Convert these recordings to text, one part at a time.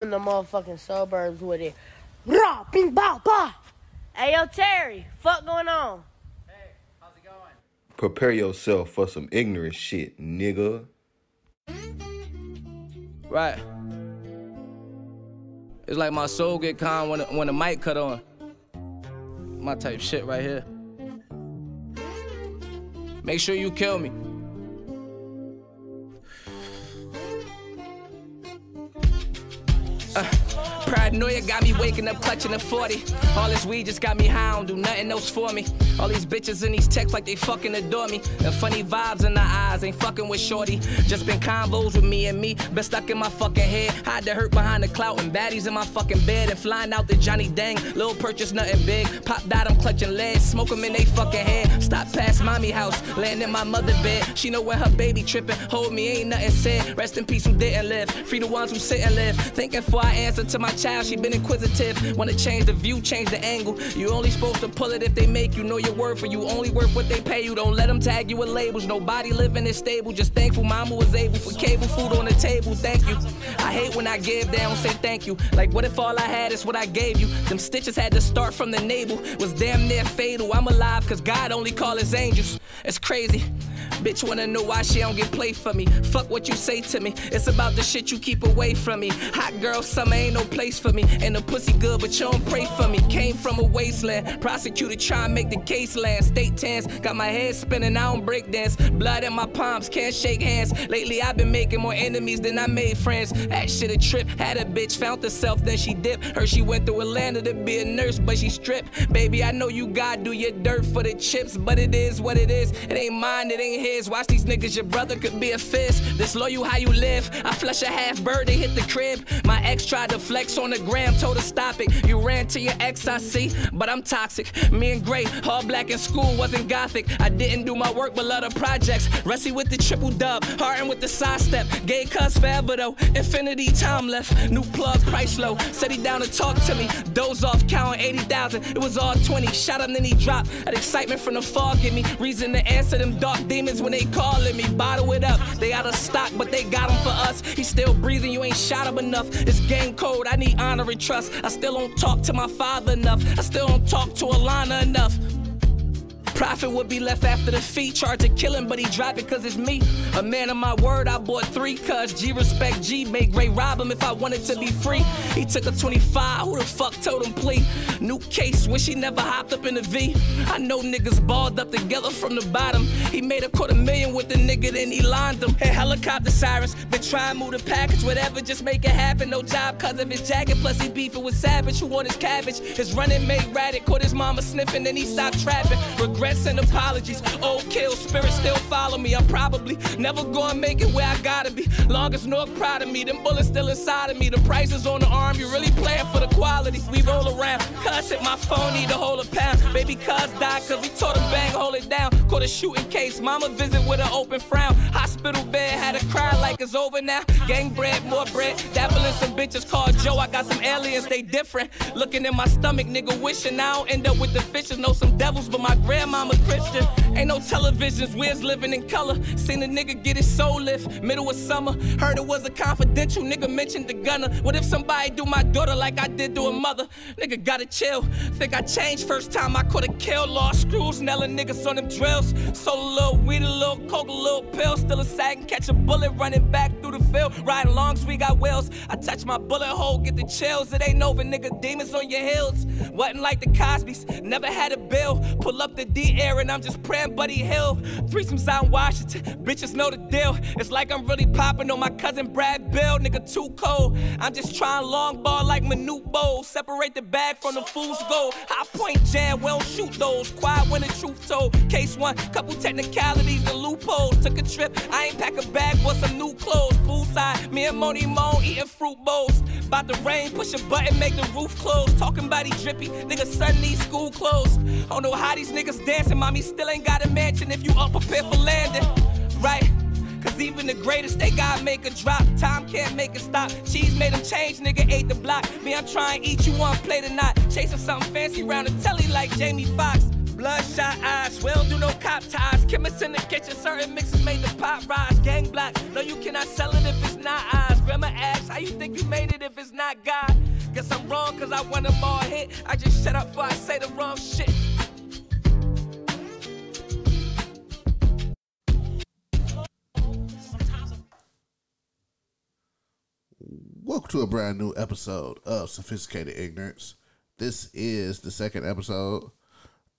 in the motherfucking suburbs with it. Rah, bing, bah, bah. Hey, yo, Terry, fuck going on? Hey, how's it going? Prepare yourself for some ignorant shit, nigga. Right. It's like my soul get calm when the, when the mic cut on. My type shit right here. Make sure you kill me. pressure paranoia got me waking up clutching a 40. All this weed just got me high, don't do nothing else for me. All these bitches in these texts like they fucking adore me. The funny vibes in the eyes, ain't fucking with shorty. Just been convos with me and me, been stuck in my fucking head. Hide the hurt behind the clout and baddies in my fucking bed. And flying out the Johnny Dang, little purchase nothing big. Pop died, I'm clutching lead, smoke 'em in they fucking head. Stop past mommy house, laying in my mother bed. She know when her baby tripping, hold me, ain't nothing said. Rest in peace who didn't live, free the ones who sit and live. Thinking before I answer to my child, she been inquisitive. Wanna change the view, change the angle. You only supposed to pull it if they make you know your worth, or you only worth what they pay you. Don't let them tag you with labels. Nobody living is stable. Just thankful mama was able for cable food on the table. Thank you. I hate when I give, they don't say thank you. Like, what if all I had is what I gave you? Them stitches had to start from the navel. Was damn near fatal. I'm alive, cause God only call his angels. It's crazy. Bitch wanna know why she don't get play for me. Fuck what you say to me. It's about the shit you keep away from me. Hot girl summer ain't no place for me. And the pussy good, but you don't pray for me. Came from a wasteland. Prosecutor try and make the case land. State tense. Got my head spinning, I don't break dance. Blood in my palms, can't shake hands. Lately I've been making more enemies than I made friends. That shit a trip. Had a bitch, found herself, then she dipped. Heard she went through Atlanta to be a nurse, but she stripped. Baby, I know you gotta do your dirt for the chips, but it is what it is. It ain't mine, it ain't his. Watch these niggas, your brother could be a fist. Disloyal how you live. I flush a half bird, they hit the crib. My ex tried to flex on the gram, told her stop it. You ran to your ex, I see, but I'm toxic. Me and Gray, all black in school, wasn't gothic. I didn't do my work, but love the projects. Rusty with the triple dub, Harden with the side step. Gay cuss forever though. Infinity time left. New plug, price low. Said he down to talk to me. Doze off, counting 80,000. It was all 20. Shot him, then he dropped. That excitement from the fog give me reason to answer them dark demons when they calling me. Bottle it up. They out of stock, but they got them for us. He still breathing, you ain't shot him enough. It's game code, I need honor and trust. I still don't talk to my father enough. I still don't talk to Alana enough. Profit would be left after the fee. Charge to kill him, but he dropped it cause it's me. A man of my word, I bought three cuz G respect G. Make Ray rob him if I wanted to be free. He took a 25, who the fuck told him plea? New case, wish he never hopped up in the V. I know niggas balled up together from the bottom. He made a quarter million with the nigga, then he lined him. Hey, helicopter sirens, been trying to move the package, whatever, just make it happen. No job cause of his jacket, plus he beefing with Savage, who want his cabbage. His running mate Radic, caught his mama sniffing, then he stopped trapping. Regrets and apologies. Old kill, spirit still follow me. I'm probably never gonna make it where I gotta be. Long as North proud of me, them bullets still inside of me. The price is on the arm, you really playing for the quality. We roll around, cuss hit my phone, need to hold a pound. Baby cuz died, cause we told him bang, hold it down. Caught a shooting case, mama visit with an open frown. Hospital bed, had to cry like it's over now. Gang bread, more bread. Dabbling some bitches called Joe. I got some aliens, they different. Looking in my stomach, nigga, wishing I don't end up with the fishes. Know some devils, but my grandmama Christian. Ain't no televisions, we's living in color. Seen a nigga get his soul lift, middle of summer. Heard it was a confidential, nigga mentioned the gunner. What if somebody do my daughter like I did to a mother? Nigga gotta chill. Think I changed first time I coulda killed. Lost screws, nailing niggas on them drills. Sold a little weed, a little coke, a little pill. Still a sack and catch a bullet running back through the field. Riding longs, we got wheels. I touch my bullet hole, get the chills. It ain't over, nigga. Demons on your heels. Wasn't like the Cosby's, never had a bill. Pull up the D air and I'm just praying Buddy Hield. Threesomes out in Washington, bitches know the deal. It's like I'm really popping on my cousin Brad Bill, nigga too cold. I'm just trying long ball like Manute Bol. Separate the bag from the fool's goal. High point jam, we don't shoot those. Quiet when the truth told. Case one, couple technicalities and loopholes. Took a trip, I ain't pack a bag, but some new clothes. Full side, me and Moni Moan eating fruit bowls. About to rain, push a button, make the roof close. Talking body drippy, nigga son needs school clothes. Don't know how these niggas dancing, mommy still ain't got a mansion if you unprepared for landing. Right? Cause even the greatest, they gotta make a drop. Time can't make it stop. Cheese made them change, nigga ate the block. Me, I'm trying to eat you one plate or not. Chasing something fancy round the telly like Jamie Foxx. Bloodshot eyes, we don't do no cop ties. Chemists in the kitchen, certain mixes made the pot rise. Gang black, no, you cannot sell it if it's not eyes. Grandma asks, How you think you made it if it's not God? Guess I'm wrong cause I want them all hit. I just shut up before I say the wrong shit. Welcome to a brand new episode of Sophisticated Ignorance. This is the second episode.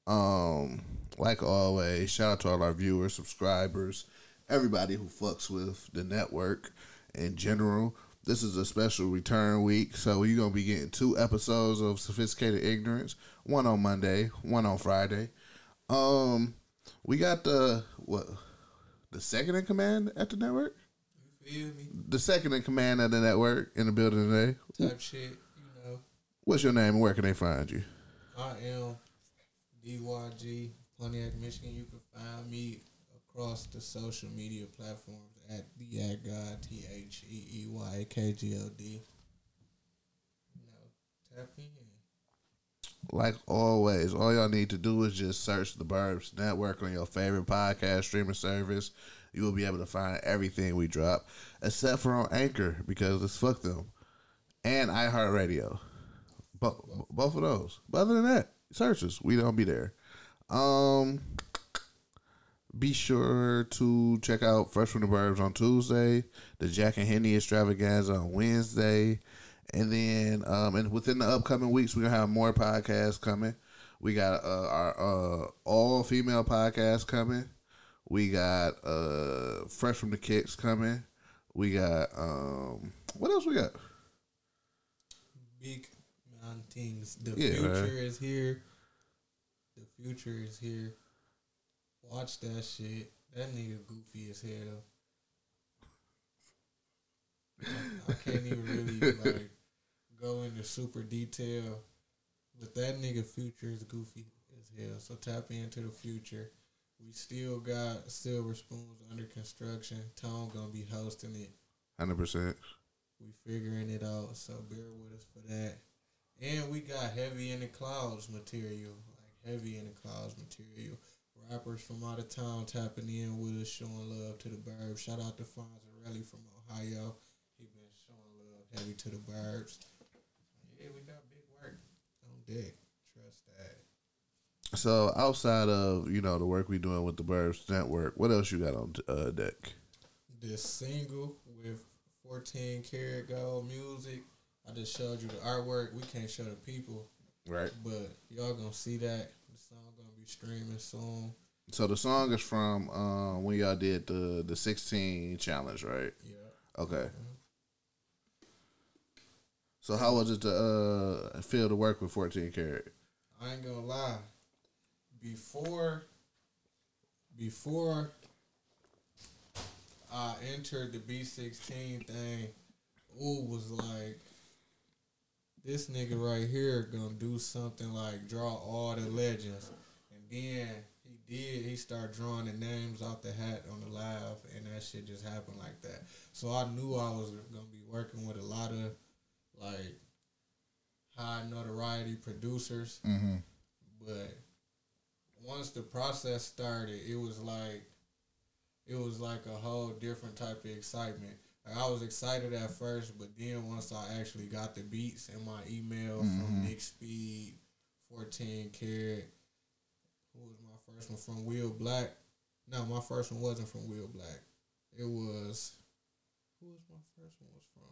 Um, like always, shout out to all our viewers, subscribers, everybody who fucks with the network in general. This is a special return week, so you're gonna be getting two episodes of Sophisticated Ignorance, one on Monday, one on Friday. Um, we got the what the second in command at the network? The second in command of the network in the building today. Type shit, you know. What's your name and where can they find you? I am DYG, Pontiac, Michigan. You can find me across the social media platforms at the at God T H E E Y A K G L D. You know, tap in. Like always, all y'all need to do is just search the Burbs Network on your favorite podcast streaming service. You will be able to find everything we drop, except for on Anchor because it's fuck them, and iHeartRadio. Bo- both of those. But other than that, search us. We don't be there. Um, be sure to check out Fresh from the Burbs on Tuesday, the Jack and Henny Extravaganza on Wednesday, and then um, and within the upcoming weeks, we're gonna have more podcasts coming. We got uh, our uh, all female podcast coming. We got uh, Fresh from the Kicks coming. We got um, what else we got? Big mountains. The Yeah, future man. is here. The future is here. Watch that shit. That nigga goofy as hell. I, I can't even really like go into super detail, but that nigga future is goofy as hell. So tap into the future. We still got Silver Spoons under construction. Tom gonna be hosting it. Hundred percent. We figuring it out, so bear with us for that. And we got heavy in the clouds material, like heavy in the clouds material. Rappers from out of town tapping in with us, showing love to the burbs. Shout out to Fonzarelli from Ohio. He been showing love heavy to the burbs. Yeah, we got big work on deck. So outside of you know the work we doing with the Burbs Network, what else you got on uh, deck? This single with 14 karat gold music. I just showed you the artwork. We can't show the people, Right. but y'all gonna see that. The song gonna be streaming soon. So the song is from um, when y'all did the the sixteen challenge, right? Yeah. Okay. So how was it to uh, feel to work with fourteen karat? I ain't gonna lie. Before before I entered the B sixteen thing, ooh was like this nigga right here gonna do something like draw all the legends. And then he did, he started drawing the names off the hat on the live and that shit just happened like that. So I knew I was gonna be working with a lot of like high notoriety producers. Mm-hmm. But once the process started, it was like it was like a whole different type of excitement. Like I was excited at first, but then once I actually got the beats in my email from mm-hmm. Nick Speed, fourteen karat. Who was my first one from Will Black? No, my first one wasn't from Will Black. It was who was my first one was from?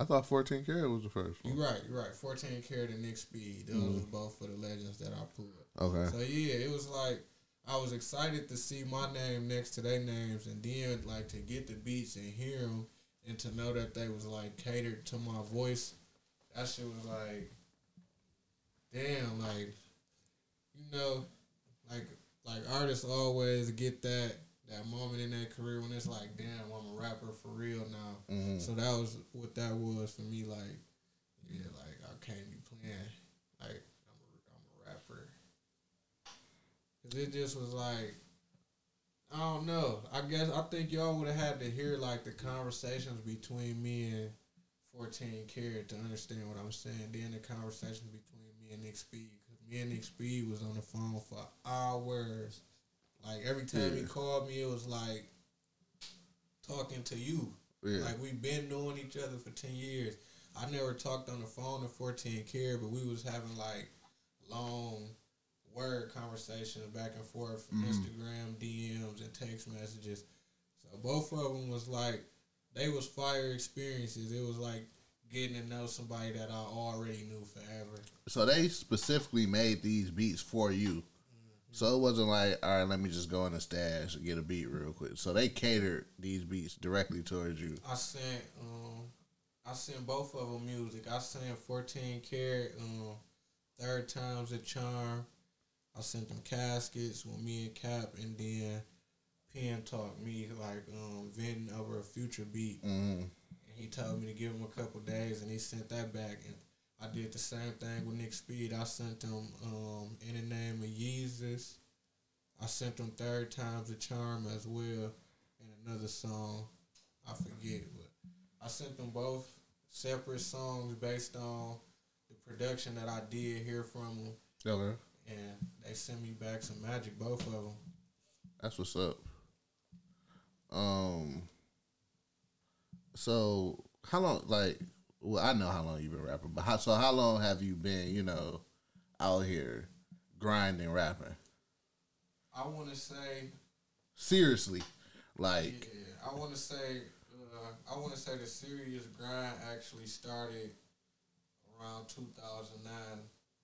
I thought fourteen karat was the first one. You're right, you're right. Fourteen karat and Nick Speed. Those mm-hmm. was both for the legends that I put. Okay. So yeah, it was like I was excited to see my name next to their names, and then like to get the beats and hear them, and to know that they was like catered to my voice. That shit was like, damn, like you know, like like artists always get that that moment in their career when it's like, damn, I'm a rapper for real now. Mhm. So that was what that was for me. Like, yeah, like I can't be playing. Like I'm a, I'm a rapper. Cause it just was like, I don't know. I guess I think y'all would have had to hear like the conversations between me and 14 Karat to understand what I'm saying. Then the conversations between me and Nick Speed. Cause me and Nick Speed was on the phone for hours. Like every time he called me, it was like talking to you. Yeah. Like we've been knowing each other for ten years. I never talked on the phone to fourteen care, but we was having like long word conversations back and forth, Instagram DMs and text messages. So both of them was like they was fire experiences. It was like getting to know somebody that I already knew forever. So they specifically made these beats for you. So it wasn't like, all right, let me just go in the stash and get a beat real quick. So they catered these beats directly towards you. I sent um I sent both of them music. I sent 14 karat um third times a charm. I sent them caskets with me and Cap and then Pen talked me like um venting over a future beat. Mm-hmm. And he told me to give him a couple days and he sent that back and I did the same thing with Nick Speed. I sent them um in the name of Jesus. I sent them third times a charm as well and another song. I forget, but I sent them both separate songs based on the production that I did hear from them, Okay. And they sent me back some magic, both of them. That's what's up. Um. So how long? Like, well, I know how long you've been rapping, but how? So how long have you been? You know, out here grinding rapping I want to say, seriously, like. yeah, I want to say, uh, I want to say the serious grind actually started around 2009,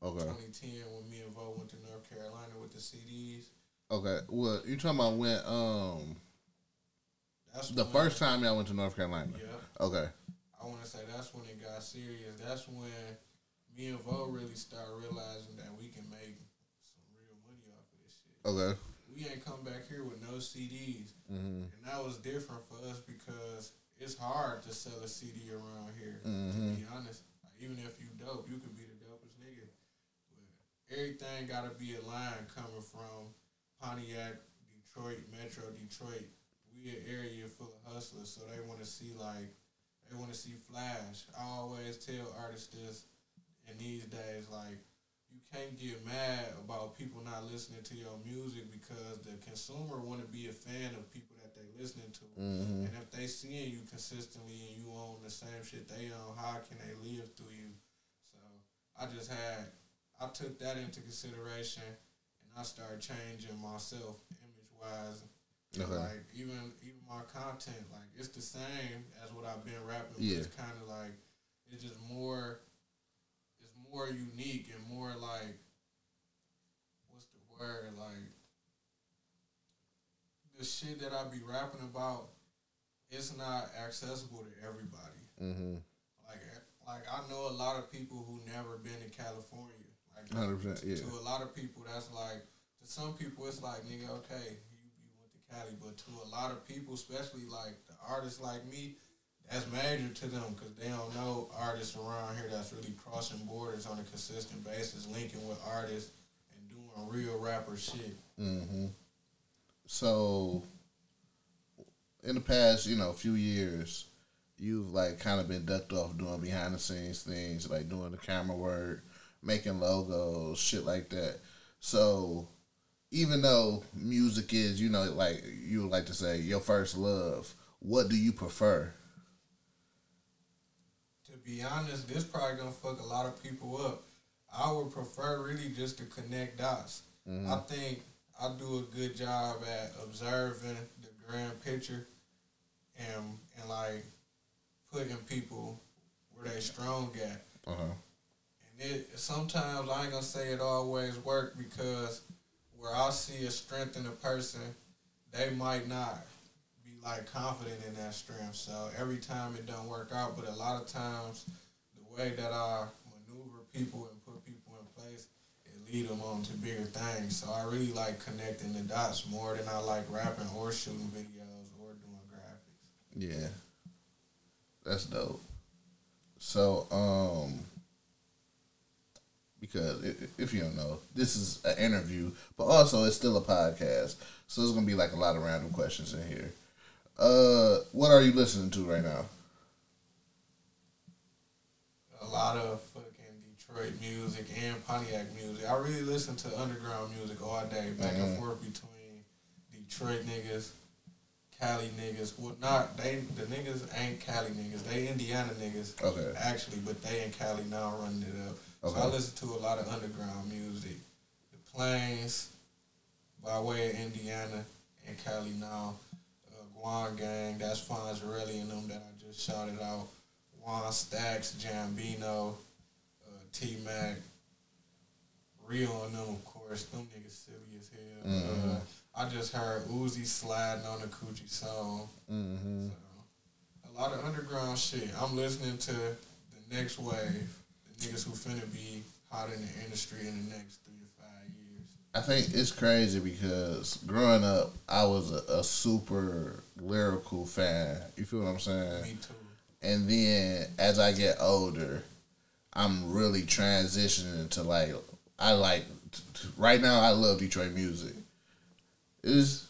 Okay. 2010 when me and Vo went to North Carolina with the CDs. Okay. Well, you talking about when? Um, That's the first time y'all went to North Carolina. Yeah. Okay. I want to say that's when it got serious. That's when me and Vo really started realizing that we can make some real money off of this shit. Okay. We ain't come back here with no CDs, Mm-hmm. and that was different for us because it's hard to sell a CD around here. To Mhm. be honest, like, even if you dope, you could be the dopest nigga, but everything got to be a line coming from Pontiac, Detroit, Metro Detroit. We an area full of hustlers, so they want to see like they want to see flash. I always tell artists this in these days, like you can't get mad about people not listening to your music because the consumer want to be a fan of people that they listening to, Mm-hmm. and if they seeing you consistently and you own the same shit they own, how can they live through you? So I just had I took that into consideration, and I started changing myself image wise. Okay. Like even even my content, like it's the same as what I've been rapping. Yeah. But it's kind of like it's just more. It's more unique and more like what's the word like the shit that I be rapping about. It's not accessible to everybody. Mm-hmm. Like like I know a lot of people who never been to California. Like 100%, yeah. to a lot of people, that's like to some people, it's like nigga, okay, you, you went to Cali, but to a lot of people, especially like the artists like me, that's major to them because they don't know artists around here that's really crossing borders on a consistent basis, linking with artists and doing real rapper shit. Mm-hmm. So, in the past, you know, few years, you've like kind of been ducked off doing behind the scenes things, like doing the camera work, making logos, shit like that. So, even though music is, you know, like you would like to say your first love, what do you prefer? To be honest, this probably gonna fuck a lot of people up. I would prefer really just to connect dots. I think I do a good job at observing the grand picture and and like putting people where they strong at. Uh huh. And it sometimes I ain't gonna say it always work because where I see a strength in a person, they might not be like confident in that strength. So every time it don't work out, but a lot of times the way that I maneuver people and put people in place, it lead them on to bigger things. So I really like connecting the dots more than I like rapping or shooting videos or doing graphics. Yeah. That's dope. So, um, because if you don't know, this is an interview, but also it's still a podcast. So there's gonna be like a lot of random questions in here. Uh, what are you listening to right now? a lot of fucking Detroit music and Pontiac music. I really listen to underground music all day, back and Mhm. forth between Detroit niggas, Cali niggas. Well, not they. The niggas ain't Cali niggas. They Indiana niggas. Okay. Actually, but they in Cali now running it up. So I listen to a lot of underground music. The Plains, by way of Indiana and Cali now. Uh, Guan Gang, that's Fonzarelli and them that I just shouted out. Juan Stacks, Jambino, uh, T Mac, Rio and them, of course. Them niggas silly as hell. Mhm. Uh, I just heard Uzi sliding on the Coochie song. Mm-hmm. So, a lot of underground shit. I'm listening to the next wave. Niggas who finna be hot in the industry in the next three to five years. I think it's crazy because growing up, I was a, a super lyrical fan. You feel what I'm saying? Me too. And then as I get older, I'm really transitioning to like I like t- t- right now. I love Detroit music. Is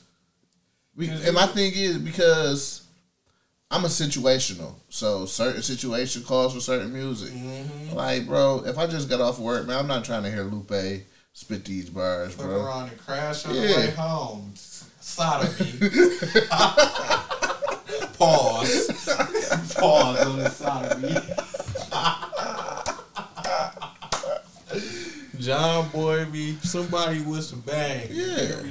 and my thing is because I'm a situational, so certain situation calls for certain music. Mm-hmm. Like, bro, if I just got off work, man, I'm not trying to hear Lupe spit these bars, Fuck bro. around and crash on the Yeah. way home. Sodomy. Pause. Pause on the sodomy. John Boy be somebody with some bang. Yeah.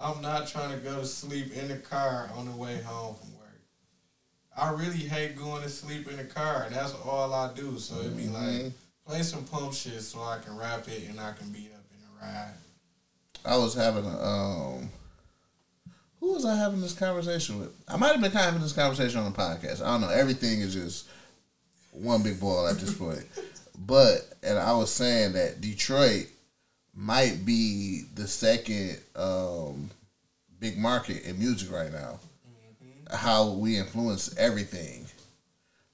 I'm not trying to go to sleep in the car on the way home from. I really hate going to sleep in the car. And that's all I do. So it'd be like Mhm. play some pump shit so I can rap it and I can be up in the ride. I was having a um who was I having this conversation with? I might have been having this conversation on the podcast. I don't know. Everything is just one big ball at this point. But and I was saying that Detroit might be the second um big market in music right now. How we influence everything.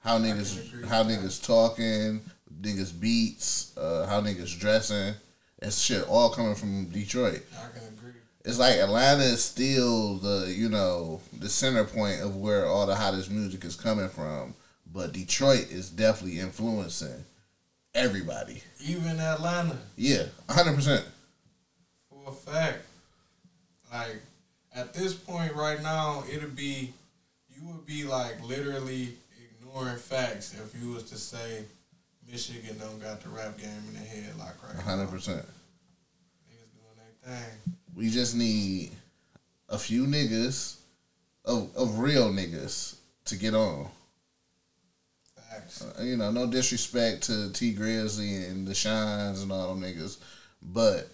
How niggas how niggas talking, niggas beats, uh, how niggas dressing. It's shit all coming from Detroit I can agree. it's like Atlanta is still the you know the center point of where all the hottest music is coming from, but Detroit is definitely influencing everybody. Even Atlanta, Yeah, hundred percent. for a fact. Like at this point right now, it'll be you would be like literally ignoring facts if you was to say Michigan don't got the rap game in the head like right now. hundred percent. Niggas doing their thing. We just need a few niggas of of real niggas to get on. Facts. Uh, you know, no disrespect to Tee Grizzley and the Shines and all them niggas, but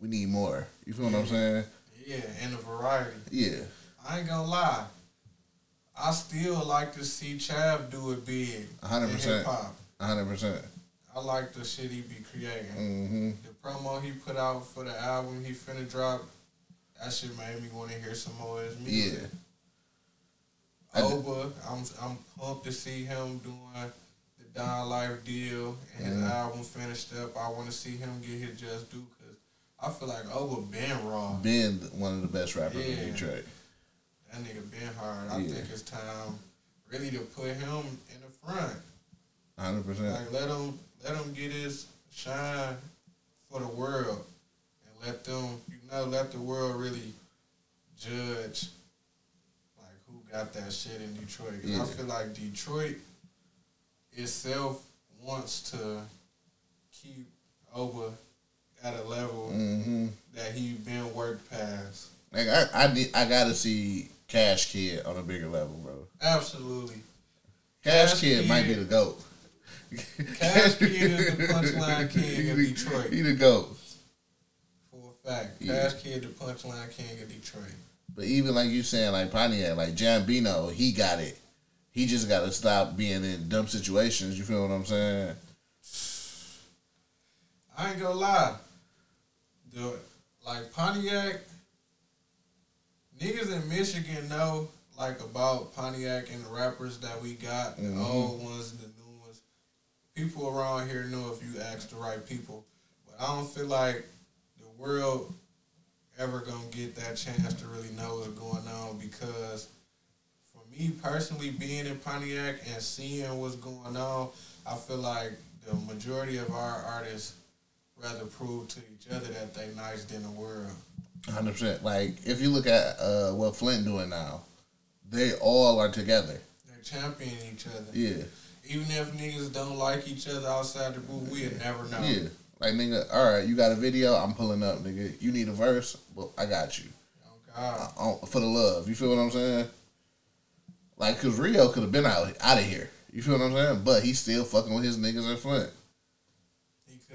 we need more. You feel what I'm saying? Yeah, and a variety. Yeah. I ain't gonna lie. I still like to see Chav do it big. Hundred in percent. hip-hop. hundred percent. I like the shit he be creating. Mm-hmm. The promo he put out for the album he finna drop, that shit made me want to hear some more of his music. Yeah. Oba, I'm I'm pumped to see him doing the Don Life deal and his Mhm. album finished up. I want to see him get his just due because I feel like Oba been raw. been one of the best rappers Yeah. in Detroit. That nigga been hard. I Yeah. think it's time really to put him in the front. hundred percent. Like let him let him get his shine for the world, and let them you know let the world really judge like who got that shit in Detroit. 'Cause Yeah. I feel like Detroit itself wants to keep Oba at a level Mm-hmm. that he been worked past. Like I, I I gotta see Cash Kidd on a bigger level, bro. Absolutely. Cash, Cash Kidd, might be the goat. Cash Kid is the punchline king of Detroit. He the goat. For a fact. Yeah. Cash Kidd the punchline king of Detroit. But even like you saying, like Pontiac, like Jambino, he got it. He just got to stop being in dumb situations. You feel what I'm saying? I ain't gonna lie. The like Pontiac, niggas in Michigan know like about Pontiac and the rappers that we got, the Mhm. old ones and the new ones. People around here know if you ask the right people, but I don't feel like the world ever gonna get that chance to really know what's going on because for me personally being in Pontiac and seeing what's going on, I feel like the majority of our artists rather prove to each other that they nice than the world. Hundred percent. Like if you look at uh, what Flint doing now, they all are together. They're championing each other. Yeah, Even if niggas don't like each other outside the booth, we'd never know. yeah. Like nigga, all right, you got a video, I'm pulling up, nigga. You need a verse, well, I got you. Oh God. Uh, uh, for the love, you feel what I'm saying? Like, cause Rio could have been out out of here. You feel what I'm saying? But he's still fucking with his niggas in Flint.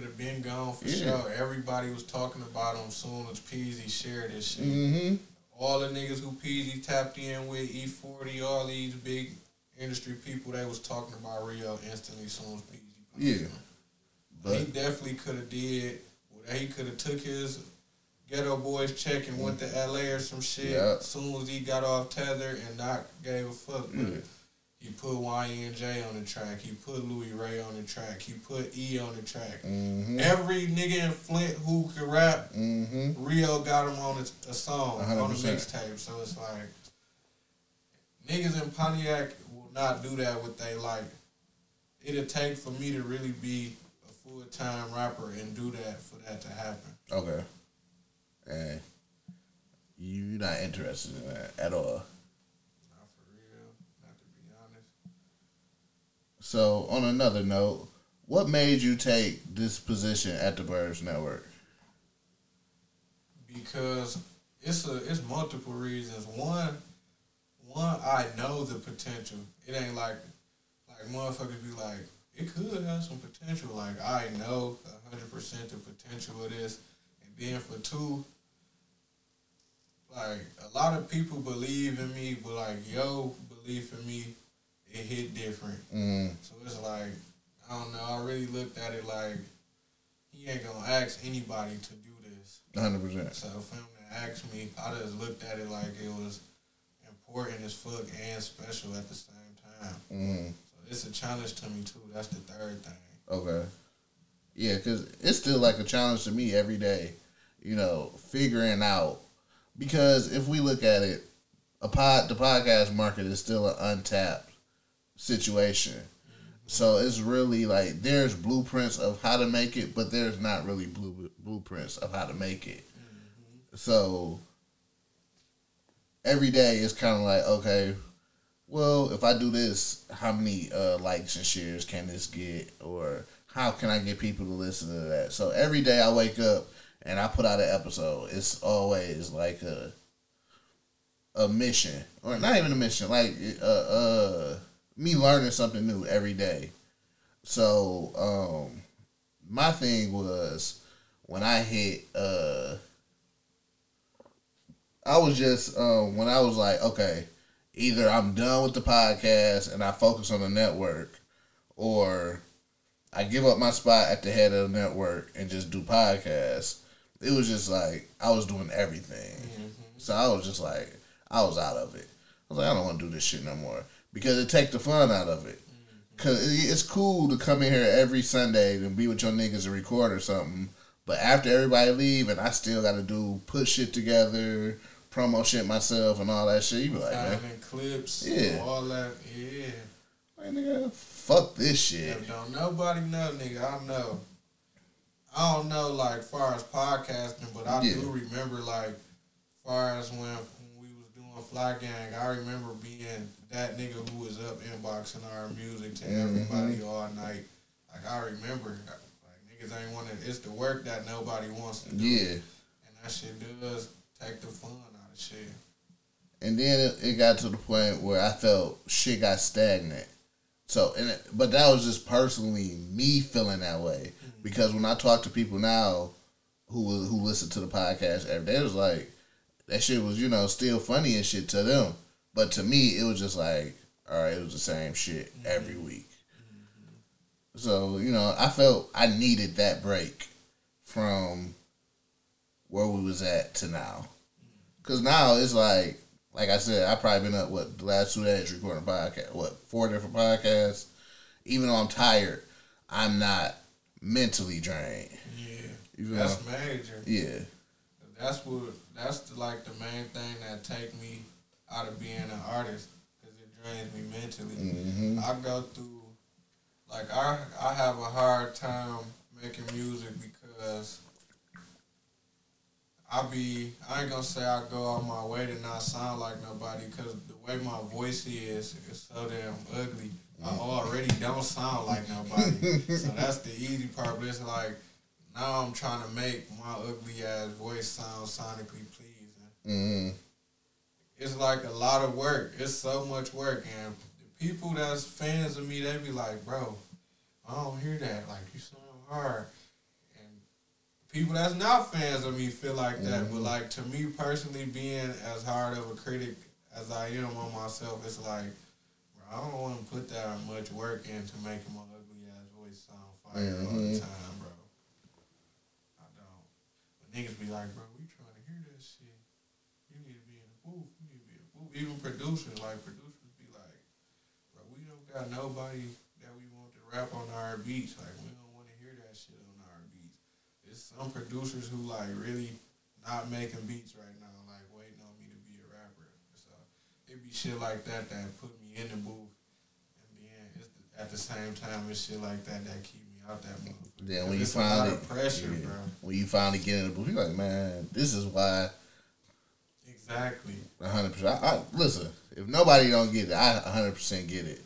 Could have been gone for Yeah. sure. Everybody was talking about him soon as Peasy shared this shit. Mm-hmm. All the niggas who Peasy tapped in with E40, all these big industry people, they was talking about Rio instantly soon as Peasy. Yeah. But he definitely could have did. He could have took his ghetto boys check and went to LA or some shit. Yeah. As soon as he got off tether and not gave a fuck. Yeah. He put YNJ on the track. He put Louie Ray on the track. He put E on the track. mm-hmm. Every nigga in Flint who could rap, Mm-hmm. Rio got him on a, a song on the 100%. mixtape. So it's like niggas in Pontiac will not do that with they like. It'll take for me to really be a full time rapper and do that for that to happen. Okay. And you're not interested in that at all. Not for real. Not to be honest. So on another note, what made you take this position at the Burbs Network? because it's a it's multiple reasons. One, one I know the potential. It ain't like like motherfuckers be like it could have some potential. Like I know hundred percent the potential of this. And then for two, like a lot of people believe in me, but like yo belief in me, it hit different. Mm, So it's like I don't know. I really looked at it like he ain't gonna ask anybody to do this. 100%. So for him to ask me, I just looked at it like it was important as fuck and special at the same time. Mm, So it's a challenge to me too. That's the third thing. okay. Yeah, because it's still like a challenge to me every day, you know, figuring out. Because if we look at it, a pod, the podcast market is still an untapped situation. So it's really like there's blueprints of how to make it, but there's not really blue, blueprints of how to make it. So every day it's kind of like, okay, well, if I do this, how many uh, likes and shares can this get, or how can I get people to listen to that? So every day I wake up and I put out an episode. It's always like a a mission, or not even a mission, like uh, uh, me learning something new every day. So um, my thing was when I hit. Uh, I was just um, when I was like, okay, either I'm done with the podcast and I focus on the network, or I give up my spot at the head of the network and just do podcasts. It was just like I was doing everything, so I was just like I was out of it. I was like, I don't want to do this shit no more because it takes the fun out of it. Cause it's cool to come in here every Sunday and be with your niggas and record or something. But after everybody leave and I still got to do put shit together, promo shit myself and all that shit, you be like, man, clips, Yeah. all that, yeah. like, nigga, fuck this shit. If don't nobody know, nigga, I don't know. I don't know, like, far as podcasting, but I Yeah. do remember, like, far as when, when we was doing Fly Gang, I remember being that nigga who was up inboxing our music to Mhm. everybody all night. Like, I remember, like, niggas ain't want to, it's the work that nobody wants to do. Yeah. And that shit does take the fun out of shit. And then it, it got to the point where I felt shit got stagnant. So, and it, but that was just personally me feeling that way because when I talk to people now who who listen to the podcast every day, it was like that shit was you know still funny and shit to them, but to me it was just like all right, it was the same shit every mm-hmm. week. So you know, I felt I needed that break from where we was at to now. Cause now it's like, like I said, I probably been up what the last two days recording a podcast, what four different podcasts. Even though I'm tired, I'm not mentally drained. Yeah. You feel That's major. Yeah, That's what. That's the, like the main thing that take me out of being an artist because it drains me mentally. hmm I go through, like I I have a hard time making music because I be I ain't gonna say I go out my way to not sound like nobody because the way my voice is is so damn ugly. I already don't sound like nobody, so that's the easy part. But it's like now I'm trying to make my ugly ass voice sound sonically pleasing. hmm It's like a lot of work. It's so much work, and the people that's fans of me, they be like, "Bro, I don't hear that. Like you sound hard." And people that's not fans of me feel like that. But like to me personally, being as hard of a critic as I am on myself, it's like, bro, I don't want to put that much work into making my ugly ass voice sound fire all the Mhm. time, bro. I don't. But niggas be like, bro, we trying to hear that shit. You need to be in the booth. You need to be in the booth. Even producers, like producers, be like, bro, we don't got nobody that we want to rap on our beats. Like we don't want to hear that shit on our beats. There's some producers who like really not making beats right now, like waiting on me to be a rapper. So it be shit like that that put me in the booth, and then at the same time it's shit like that that keep out that motherfucker. Then when you finally pressure, yeah. bro. when you finally get in the booth, you're like, man, this is why. Exactly. hundred percent. I, listen, if nobody don't get it, I hundred percent get it.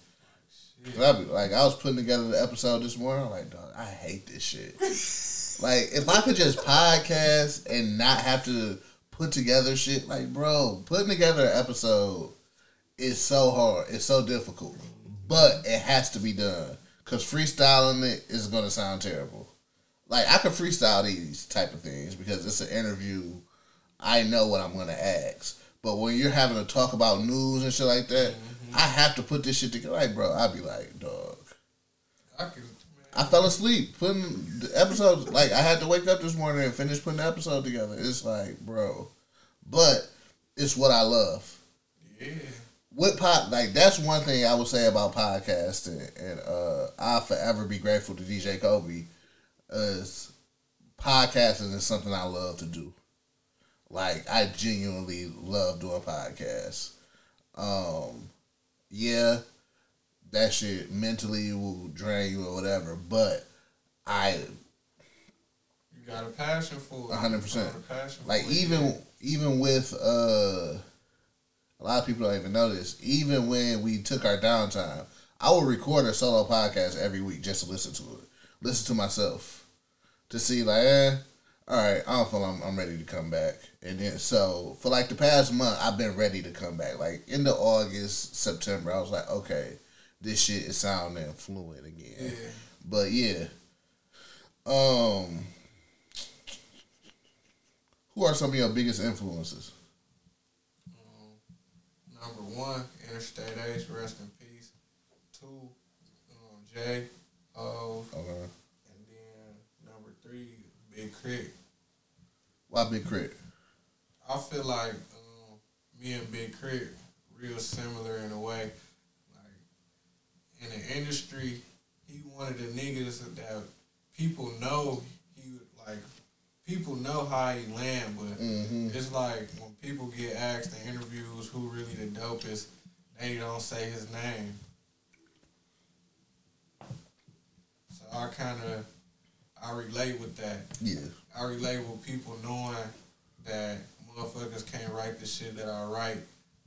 I be, like I was putting together the episode this morning. I'm like, dog, I hate this shit. like if I could just podcast and not have to put together shit, like bro, putting together an episode is so hard. It's so difficult, but it has to be done because freestyling it is gonna sound terrible. Like I could freestyle these type of things because it's an interview. I know what I'm gonna ask. But when you're having to talk about news and shit like that, mm-hmm. I have to put this shit together. Like, bro, I'd be like, dog. I can, I fell asleep putting the episode. Like, I had to wake up this morning and finish putting the episode together. It's like, bro, but it's what I love. yeah. What pod? Like, that's one thing I would say about podcasting, and uh, I'll forever be grateful to DJ Kobe. Is podcasting is something I love to do. Like, I genuinely love doing podcasts. Um, yeah, that shit mentally will drain you or whatever, but I You got a passion for it. A hundred percent. got a passion like for it. even even with uh a lot of people don't even know this. Even when we took our downtime, I will record a solo podcast every week just to listen to it, listen to myself, to see like, eh, all right, I don't feel I'm, I'm ready to come back. And then so for like the past month, I've been ready to come back. Like into August, September, I was like, okay, this shit is sounding fluent again. Yeah. But yeah, um, who are some of your biggest influences? Um, number one, Interstate Ace, rest in peace. Two, um, J, O, Okay. and then number three, Big Crit. Why Big K.R.I.T.? I feel like um, me and Big K.R.I.T. real similar in a way. Like in the industry, he one of the niggas that people know he like people know how he land, but Mm-hmm. it's like when people get asked in interviews who really the dopest, they don't say his name. So I kind of I relate with that. Yeah. I relate with people knowing that motherfuckers can't write the shit that I write,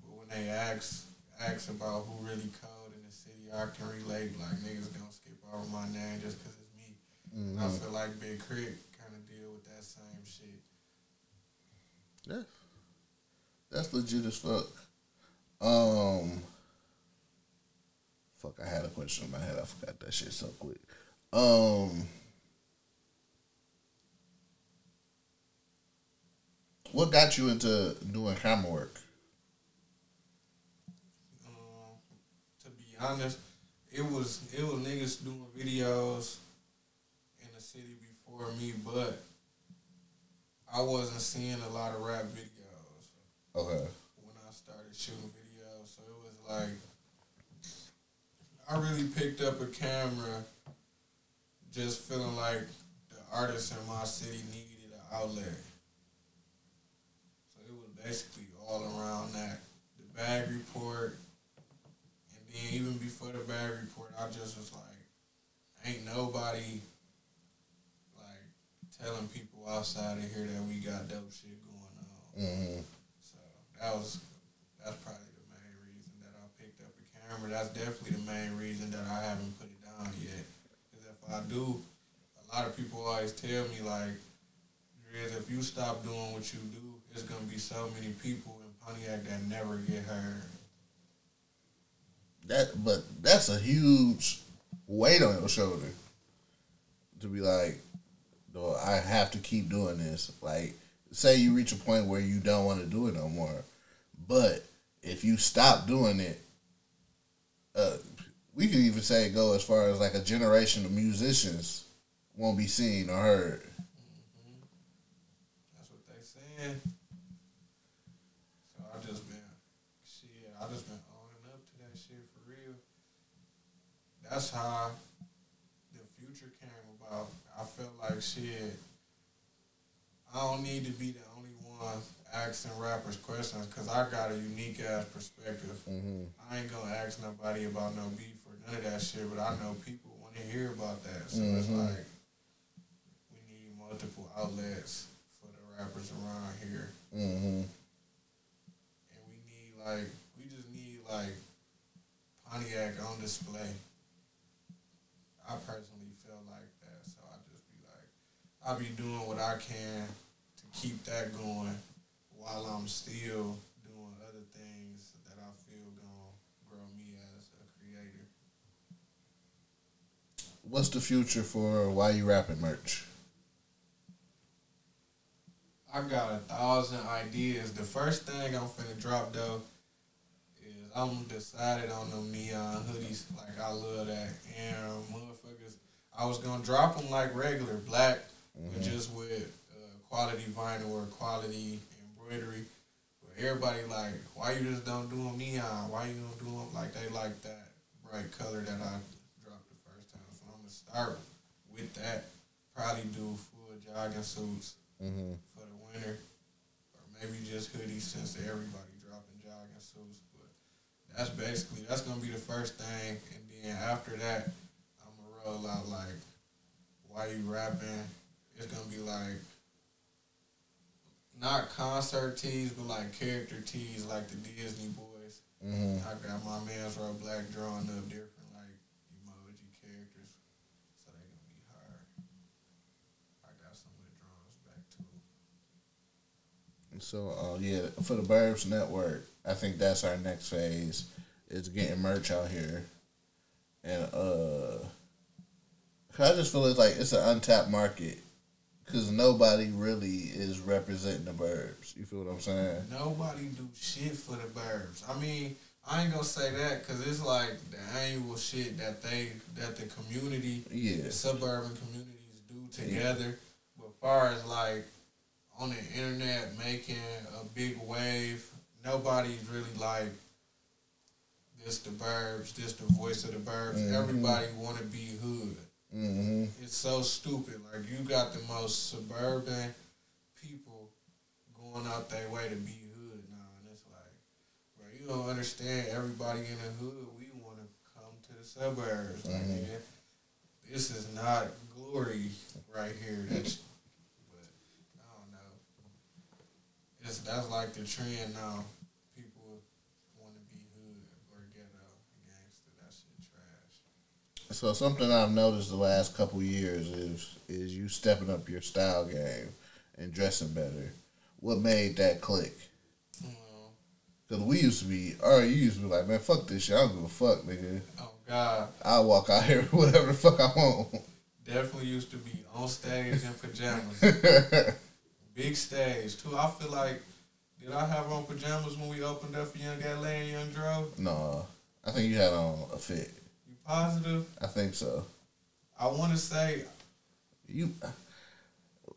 but when they ask ask about who really cold in the city, I can relate. Like niggas don't skip over my name just cause it's me. And I feel like Big K.R.I.T. kind of deal with that same shit. Yeah. That's legit as fuck. Um. Fuck, I had a question in my head. I forgot that shit so quick. Um. What got you into doing camera work? Um, to be honest, it was it was niggas doing videos in the city before me, but I wasn't seeing a lot of rap videos. Okay. when I started shooting videos. So it was like I really picked up a camera just feeling like the artists in my city needed an outlet. So it was basically all around that. The bag report and then even before the bag report I just was like ain't nobody telling people outside of here that we got dope shit going Mm-hmm. So that was that's probably the main reason that I picked up a camera. That's definitely the main reason that I haven't put it down yet. Because if I do, a lot of people always tell me like, Driz, if you stop doing what you do, it's gonna be so many people in Pontiac that never get heard. That, but that's a huge weight on your shoulder to be like, I have to keep doing this. Like, say you reach a point where you don't want to do it no more, but if you stop doing it, uh, we could even say go as far as like a generation of musicians won't be seen or heard. That's what they saying. So I just been shit. I just been owning up to that shit for real. That's how about. I felt like shit. I don't need to be the only one asking rappers questions because I got a unique ass perspective. Mm-hmm. I ain't gonna ask nobody about no beef or none of that shit, but I know people want to hear about that. So it's Mhm. like we need multiple outlets for the rappers around here, Mm-hmm. and we need like we just need like Pontiac on display. I personally feel like that, so I just be like, I be doing what I can to keep that going while I'm still doing other things that I feel gonna grow me as a creator. What's the future for Why You Rapping merch? I got a thousand ideas. The first thing I'm finna drop though is I'm decided on them neon hoodies. Like I love that. And motherfuckers, I was gonna drop them like regular black, but just with uh, quality vinyl or quality embroidery. But everybody like, why you just don't do them neon? Why you don't do them like they like that bright color that I dropped the first time? So I'm gonna start with that. Probably do full jogging suits Mm-hmm. for the winter, or maybe just hoodies since everybody dropping jogging suits. But that's basically that's gonna be the first thing, and then after that, I'm gonna roll out like why you rapping. It's gonna be like not concert tees, but like character tees, like the Disney boys. Mm-hmm. I got my man's Rob Black drawing up different like emoji characters, so they gonna be hard. I got some of the drawings back too. So, uh, yeah, for the Burbs Network, I think that's our next phase is getting merch out here, and uh, I just feel it's like it's an untapped market because nobody really is representing the Burbs. You feel what I'm saying? Nobody do shit for the burbs. I mean, I ain't gonna say that because it's like the annual shit that they that the community, Yeah. the suburban communities do together. But far as like on the internet making a big wave, nobody's really like this the burbs, this the voice of the burbs. Mhm. Everybody want to be hood. Mm-hmm. It's so stupid. Like you got the most suburban people going out their way to be hood now, and it's like, bro, you don't understand. Everybody in the hood, we want to come to the suburbs. Like, Mhm. nigga, this is not glory right here. That's, but I don't know. It's that's like the trend now. People want to be hood or ghetto, gangster. That shit trash. So something I've noticed the last couple years is is you stepping up your style game and dressing better. What made that click? Mm. Cause we used to be, or you used to be like, man, fuck this shit. I don't give a fuck, nigga. oh God. I'll walk out here whatever the fuck I want. Definitely used to be on stage in pajamas. Big stage too. I feel like did I have on pajamas when we opened up for Young LA and Young Dro? no, I think you had on a fit. Positive? I think so. I want to say You,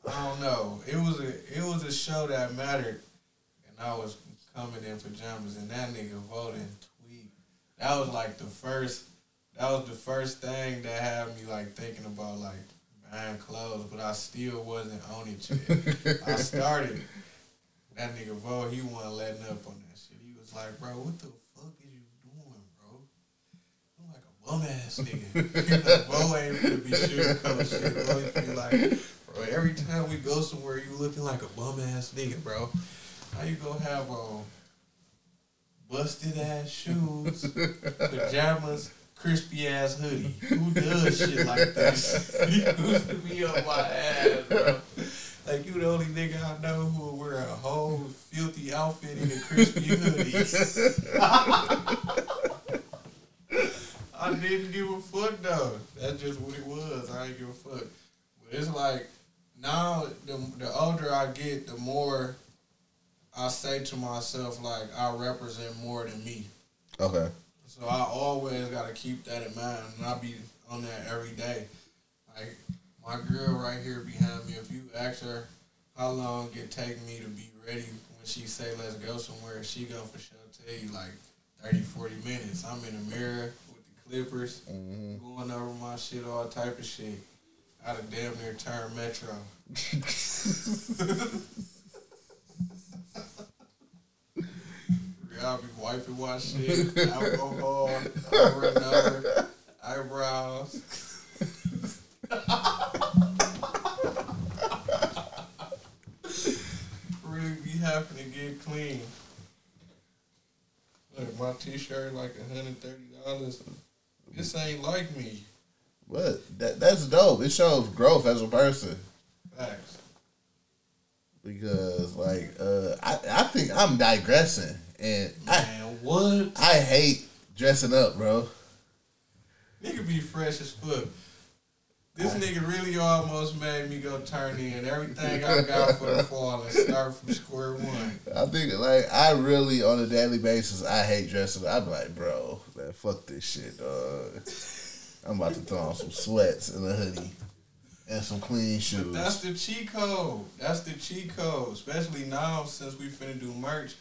I don't know. It was a it was a show that mattered, and I was coming in pajamas, and that nigga voting tweet. That was like the first. That was the first thing that had me like thinking about like buying clothes, but I still wasn't on it yet. I started. That nigga vote. He wasn't letting up on that shit. He was like, "Bro, what the fuck is you doing, bro? I'm like a bum ass nigga. you know, Bo ain't gonna be sugarcoat shit. Bo used to be like, bro, every time we go somewhere, you looking like a bum ass nigga, bro. How you gonna have on busted ass shoes, pajamas, crispy ass hoodie? Who does shit like this? You used to be on my ass, bro. Like you the only nigga I know who will wear a whole filthy outfit in a crispy hoodie. I didn't give a fuck though. That's just what it was. I didn't give a fuck. But it's like now the the older I get, the more I say to myself like I represent more than me. Okay. So I always gotta keep that in mind, and I be on that every day. Like my girl right here behind me. If you ask her how long it take me to be ready when she say let's go somewhere, she gonna for sure tell you like 30, 40 minutes. I'm in the mirror clippers, mm-hmm. going over my shit, all type of shit. I'd have damn near turned Metro. I'll be wiping my shit, alcohol, over and over, eyebrows. really be having to get clean. Look, my t-shirt like hundred thirty dollars. This ain't like me. But that that's dope. It shows growth as a person. Facts. Because like uh I, I think I'm digressing and I what I hate dressing up, bro. Nigga be fresh as fuck. This nigga really almost made me go turn in everything I got for the fall and start from square one. I think like I really on a daily basis I hate dressing. I'm like, bro, man, fuck this shit, dog. I'm about to throw on some sweats and a hoodie and some clean shoes. That's the cheat code. That's the cheat code. Especially now since we finna do merch.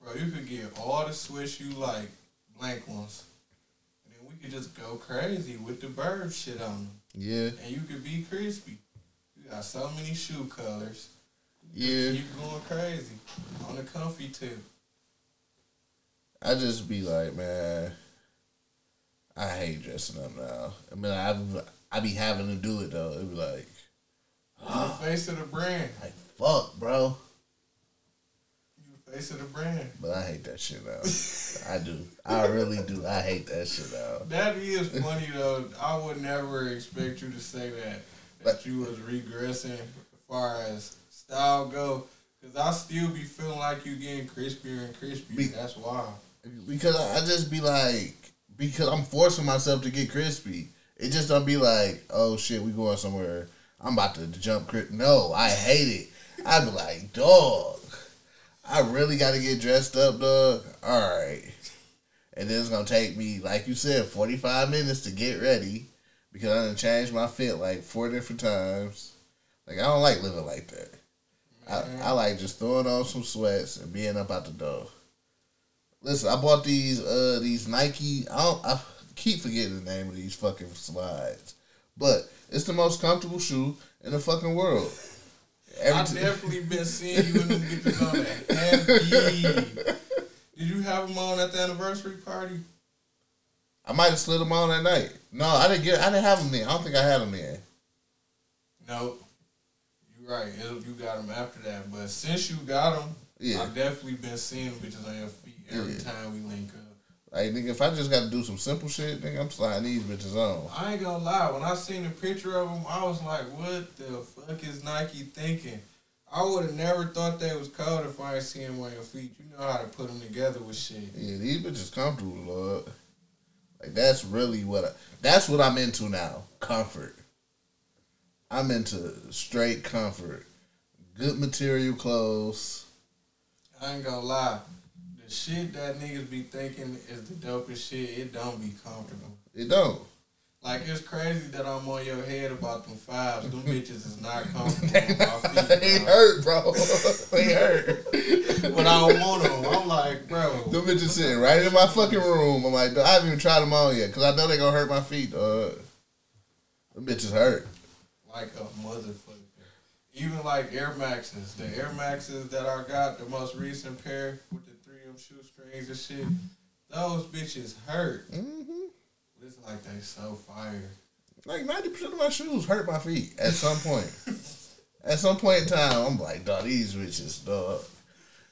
Bro, you could get all the switch you like, blank ones. And then we could just go crazy with the bird shit on them. Yeah, And you could be crispy. You got so many shoe colors. yeah. You going crazy. On the comfy too. I just be like, man, I hate dressing up now. I mean, I've I be having to do it though. It be like, You the face of the brand. like fuck, bro. Face of the brand. But I hate that shit now. I do. I really do. I hate that shit now. That is funny though. I would never expect you to say that that you was regressing as far as style go. Cause I still be feeling like you getting crispier and crispier. Be- That's why. Because I I just be like, because I'm forcing myself to get crispy. It just don't be like, oh shit, we going somewhere. I'm about to jump. Cri-. No, I hate it. I'd be like, dog, I really got to get dressed up, dog. All right. And then it's going to take me, like you said, 45 minutes to get ready because I done changed my fit like four different times. Like, I don't like living like that. I, I like just throwing on some sweats and being up out the door. Listen, I bought these uh these Nike. I don't. I keep forgetting the name of these fucking slides, but it's the most comfortable shoe in the fucking world. I definitely been seeing you in them bitches on that heavy. Did you have them on at the anniversary party? I might have slid them on that night. No, I didn't get. I didn't have them then. I don't think I had them then. Nope. you're right. You got them after that, but since you got them, Yeah. I've definitely been seeing them bitches on your feet every Yeah. time we link up. Like nigga, if I just got to do some simple shit, nigga, I'm sliding these bitches on. I ain't gonna lie. When I seen the picture of them, I was like, "What the fuck is Nike thinking?" I would have never thought they was cold if I ain't seen them on your feet. You know how to put them together with shit. Yeah, these bitches comfortable, Lord. Like that's really what I, that's what I'm into now. Comfort. I'm into straight comfort. Good material clothes. I ain't gonna lie. The shit that niggas be thinking is the dopest shit. It don't be comfortable. It don't. Like it's crazy that I'm on your head about them fives. Them bitches is not comfortable on my feet. they hurt, bro. they hurt. But I don't want them. I'm like, bro. Them bitches sitting right in my fucking room. I'm like, I haven't even tried them on yet because I know they gonna hurt my feet, dog. Them bitches hurt. like a motherfucker. Even like Air Maxes, the Air Maxes that I got, the most recent pair with the three M shoestrings and shit, those bitches hurt. hmm It's like they so fire. Like ninety percent of my shoes hurt my feet at some point. at some point in time, I'm like, dog, these bitches, dog.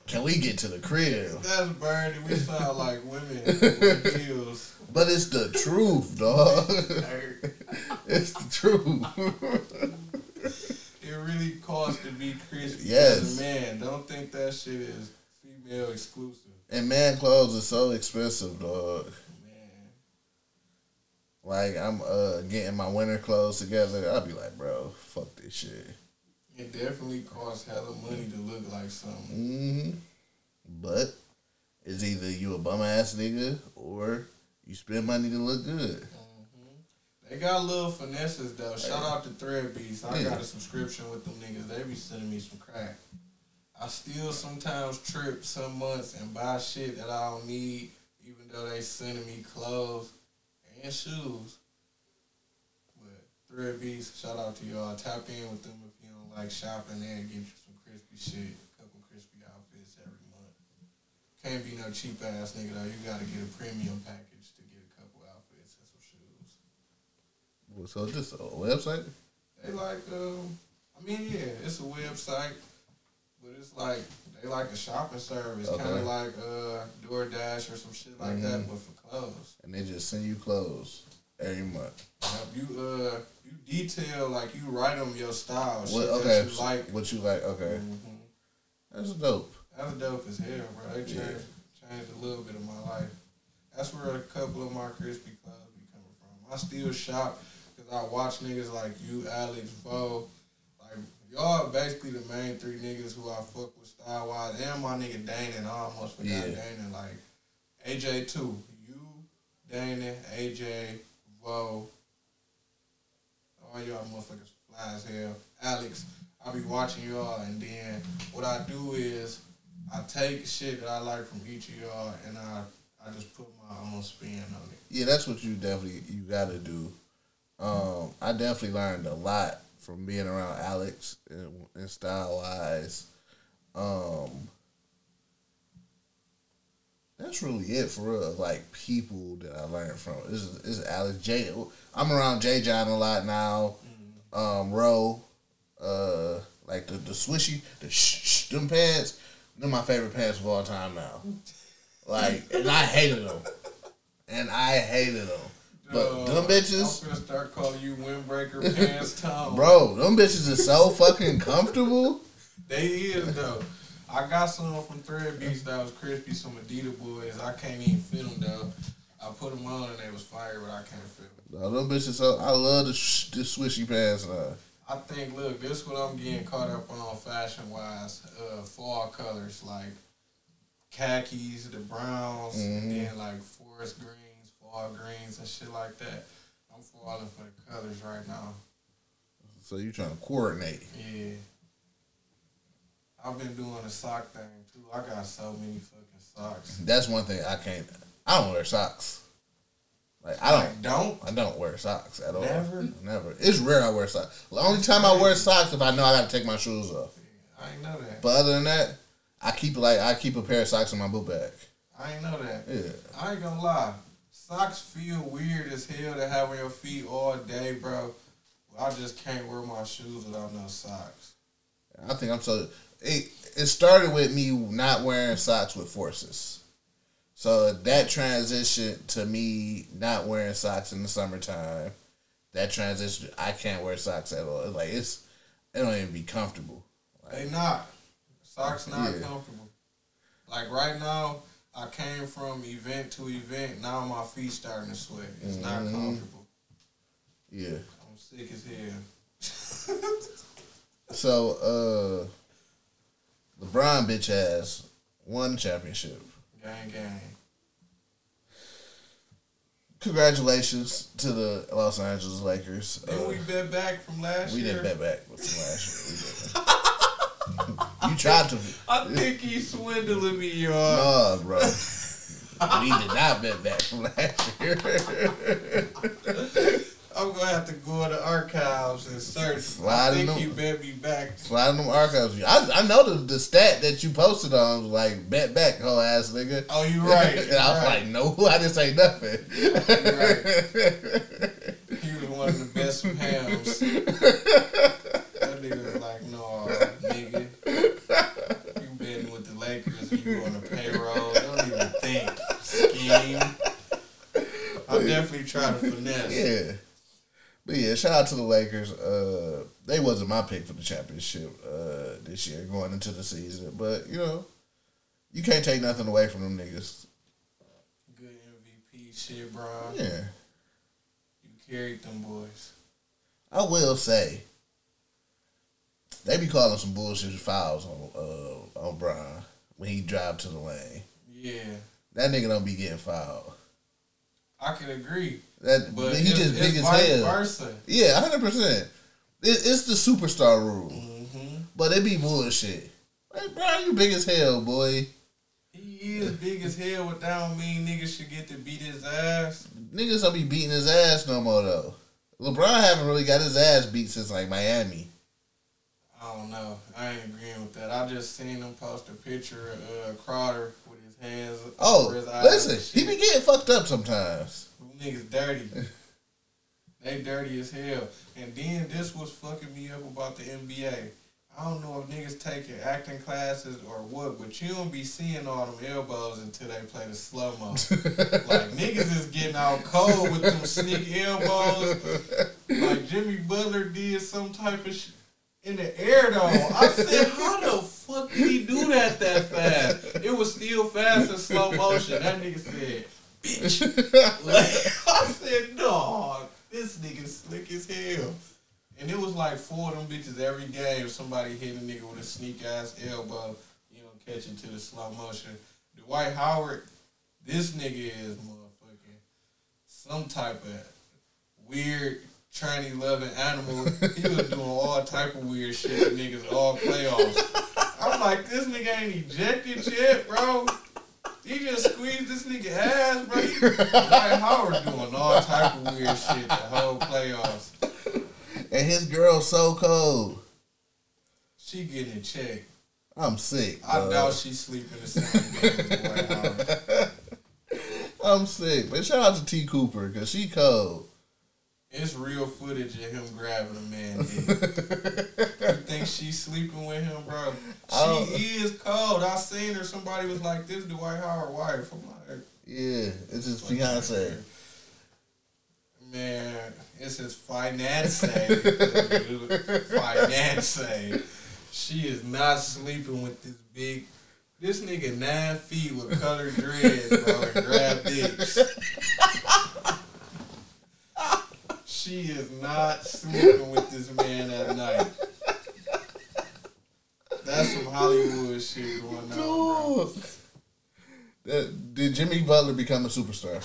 Can we get to the crib? That's Bernie. We sound like women with heels. But it's the truth, dog. It's the truth. It really costs to be crispy Yes. man. Don't think that shit is female exclusive. and man clothes are so expensive, dog. Man. Like I'm uh getting my winter clothes together. I'll be like, bro, fuck this shit. It definitely costs hella money to look like something. hmm But it's either you a bum ass nigga or you spend money to look good. They got little finesses though. Shout out to Threadbeast. I Yeah. got a subscription with them niggas. They be sending me some crack. I still sometimes trip some months and buy shit that I don't need, even though they sending me clothes and shoes. But Threadbeast, shout out to y'all. Tap in with them if you don't like shopping and get you some crispy shit. A couple crispy outfits every month. Can't be no cheap ass nigga though. You gotta get a premium package to get a couple outfits and some shoes. So just a website? They like, um, I mean, yeah, it's a website, it's like they like a shopping service, kind of like uh, DoorDash or some shit like that, Mhm. but for clothes. And they just send you clothes every month. Yep, you uh, you detail like you write them your style, shit What, that okay, you like. what you like? Okay, Mhm. that's dope. That's dope as hell, bro. They changed Yeah. changed a little bit of my life. That's where a couple of my crispy clothes be coming from. I still shop because I watch niggas like you, Alex, Vo. Y'all are basically the main three niggas who I fuck with style wise, and my nigga Dana. I almost forgot Yeah. Dana. Like AJ too. You, Dana, AJ, Vo. All y'all motherfuckers fly as hell. Alex, I be watching y'all, and then what I do is I take shit that I like from each of y'all, and I I just put my own spin on it. Yeah, that's what you definitely you got to do. Um, I definitely learned a lot from being around Alex and, and style wise. Um, that's really it for real. Like people that I learned from. This is, this is Alex J. I'm around J. John a lot now. Um, Ro, uh, like the the swishy, the sh- sh- them pants. They're my favorite pants of all time now. Like, and I hated them, and I hated them. But Uh, them bitches, I'm gonna start calling you windbreaker pants Tom. bro, them bitches is so fucking comfortable. They is though. I got some from Threadbeast that was crispy, some Adidas boys. I can't even fit them though. I put them on and they was fire, but I can't fit them. No, them bitches so I love the sh- the swishy pants now. I think, look, this is what I'm getting caught up on fashion wise. Uh, fall colors like khakis, the browns, Mhm. and then like forest greens, fall greens, and shit like that. I'm falling for the colors right now. So you trying to coordinate? Yeah. I've been doing the sock thing too. I got so many fucking socks. That's one thing I can't. I don't wear socks. Like I don't. don't. I don't wear socks at all. Never? Never. It's rare I wear socks. The only time I wear socks if I know I got to take my shoes off. I ain't know that. But other than that, I keep like I keep a pair of socks in my boot bag. I ain't know that. Yeah. I ain't gonna lie. Socks feel weird as hell to have on your feet all day, bro. I just can't wear my shoes without no socks. I think I'm so. It it started with me not wearing socks with forces. So that transition to me not wearing socks in the summertime, that transition I can't wear socks at all. Like it's it don't even be comfortable. They not. Socks not Yeah. comfortable. Like right now, I came from event to event. Now my feet starting to sweat. It's not Mhm. comfortable. Yeah. I'm sick as hell. So uh LeBron bitch ass won championship. gang gang. Congratulations to the Los Angeles Lakers. Then Uh, we bet back from last we year. We didn't bet back from last year. We didn't. you tried to. I think he's swindling me, y'all. No, bro. we did not bet back from last year. I'm gonna have to go in the archives and search. Slide I think in he them. bet me back. Slide in them archives. I, I know the, the stat that you posted on was like bet back, whole ass nigga. Oh, you right. and I was right. like, no, I didn't say nothing. He was one of the best from hams. That nigga was like, no, nigga. You betting with the Lakers shout out to the Lakers. Uh, they wasn't my pick for the championship uh, this year going into the season, but you know, you can't take nothing away from them niggas. Good MVP shit, bro. Yeah, You carried them boys. I will say they be calling some bullshit fouls on uh, on Brian when he drive to the lane. Yeah, That nigga don't be getting fouled. I can agree. That But he just big as hell. versa. Yeah, hundred percent. It, it's the superstar rule, hmm but it be bullshit. Like, bro, you big as hell, boy. He is big as hell, but that don't mean niggas should get to beat his ass. Niggas don't be beating his ass no more though. LeBron haven't really got his ass beat since like Miami. I don't know. I ain't agreeing with that. I just seen him post a picture of uh, Crowder Oh, his hands Oh, his listen, he be getting fucked up sometimes. Niggas dirty. they dirty as hell. And then this was fucking me up about the NBA. I don't know if niggas taking acting classes or what, but you don't be seeing all them elbows until they play the slow mo. like niggas is getting out cold with them sneak elbows. Like Jimmy Butler did some type of sh- in the air though. I said, how the fuck did he do that that fast? It was still fast in slow motion. That nigga said, bitch. Like, I said, dog, this nigga slick as hell. And it was like four of them bitches every game. Somebody hit a nigga with a sneak ass elbow, you know, catch it to the slow motion. Dwight Howard, this nigga is motherfucking some type of weird Chinese loving animal. He was doing all type of weird shit niggas all playoffs. I'm like, this nigga ain't ejected yet, bro. He just squeezed this nigga ass, bro. Dwight Howard doing all type of weird shit the whole playoffs. And his girl's so cold. She getting checked. I'm sick. I dog. doubt she sleeping the same bed as Dwight Howard. I'm sick. But shout out to T Cooper because she cold. It's real footage of him grabbing a man. you think she's sleeping with him, bro? She is cold. I seen her. Somebody was like, "This Dwight Howard wife." I'm like, Yeah, it's his fiance. Man, it's his finance. finance. She is not sleeping with this big. This nigga nine feet with colored dreads, bro, and grab dicks. She is not sleeping with this man at night. That's some Hollywood shit going on, bro. That- Did Jimmy Butler become a superstar?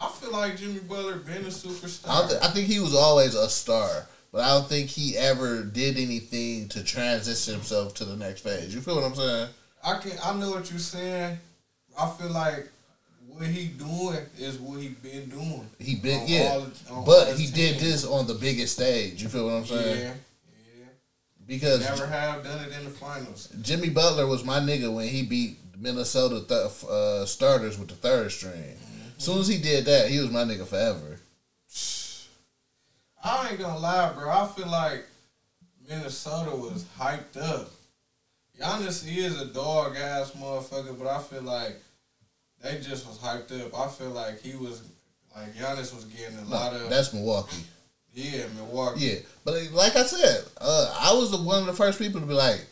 I feel like Jimmy Butler been a superstar. I, don't I think he was always a star, but I don't think he ever did anything to transition himself to the next phase. You feel what I'm saying? I can I know what you're saying. I feel like what he doing is what he been doing. He been yeah, all the- on all but he did this on the biggest stage. You feel what I'm saying? yeah. Yeah. Because Never have done it in the finals. Jimmy Butler was my nigga when he beat Minnesota th- uh, starters with the third string. As soon as he did that, he was my nigga forever. I ain't gonna lie, bro. I feel like Minnesota was hyped up. Giannis he is a dog ass motherfucker, but I feel like they just was hyped up. I feel like he was like Giannis was getting a lot of That's Milwaukee. yeah, Milwaukee. Yeah, but like I said, uh, I was the, one of the first people to be like,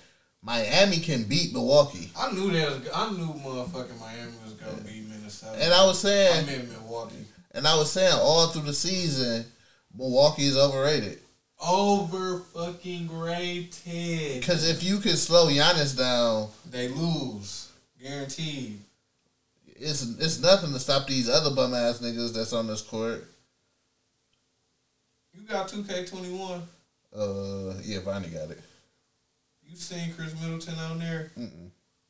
Miami can beat Milwaukee, I knew that was I knew motherfucking Miami was gonna beat Minnesota. and I was saying, I meant Milwaukee. and I was saying all through the season, Milwaukee is overrated. Over fucking rated. Because if you can slow Giannis down, They lose. Guaranteed. It's it's nothing to stop these other bum ass niggas that's on this court. You got 2K21. Uh, yeah, Vonnie got it. You seen Khris Middleton out there?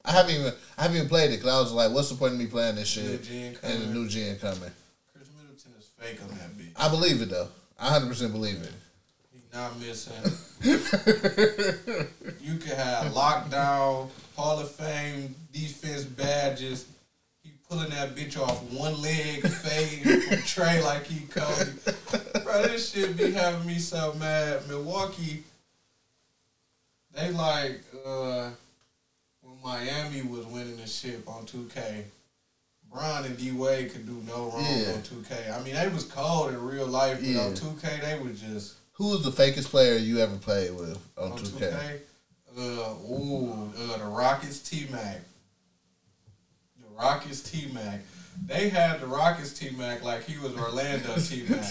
I haven't even I haven't even played it because I was like, what's the point of me playing this shit and the new gen coming? Khris Middleton is fake on that bitch. I believe it though. I hundred percent believe it. He not missing. you could have lockdown, Hall of Fame, defense badges. Pulling that bitch off one leg, fade from Trey like he Kobe. Bro, this shit be having me so mad. Milwaukee, they like uh when Miami was winning the ship on 2K. Bron and D Wade could do no wrong Yeah. on 2K. I mean, they was cold in real life, but Yeah. on 2K they was just Who was the fakest player you ever played with on, on 2K? 2K. Uh, ooh, uh, the Rockets T Mac. Rockets T Mac. They had the Rockets T Mac like he was Orlando T Mac.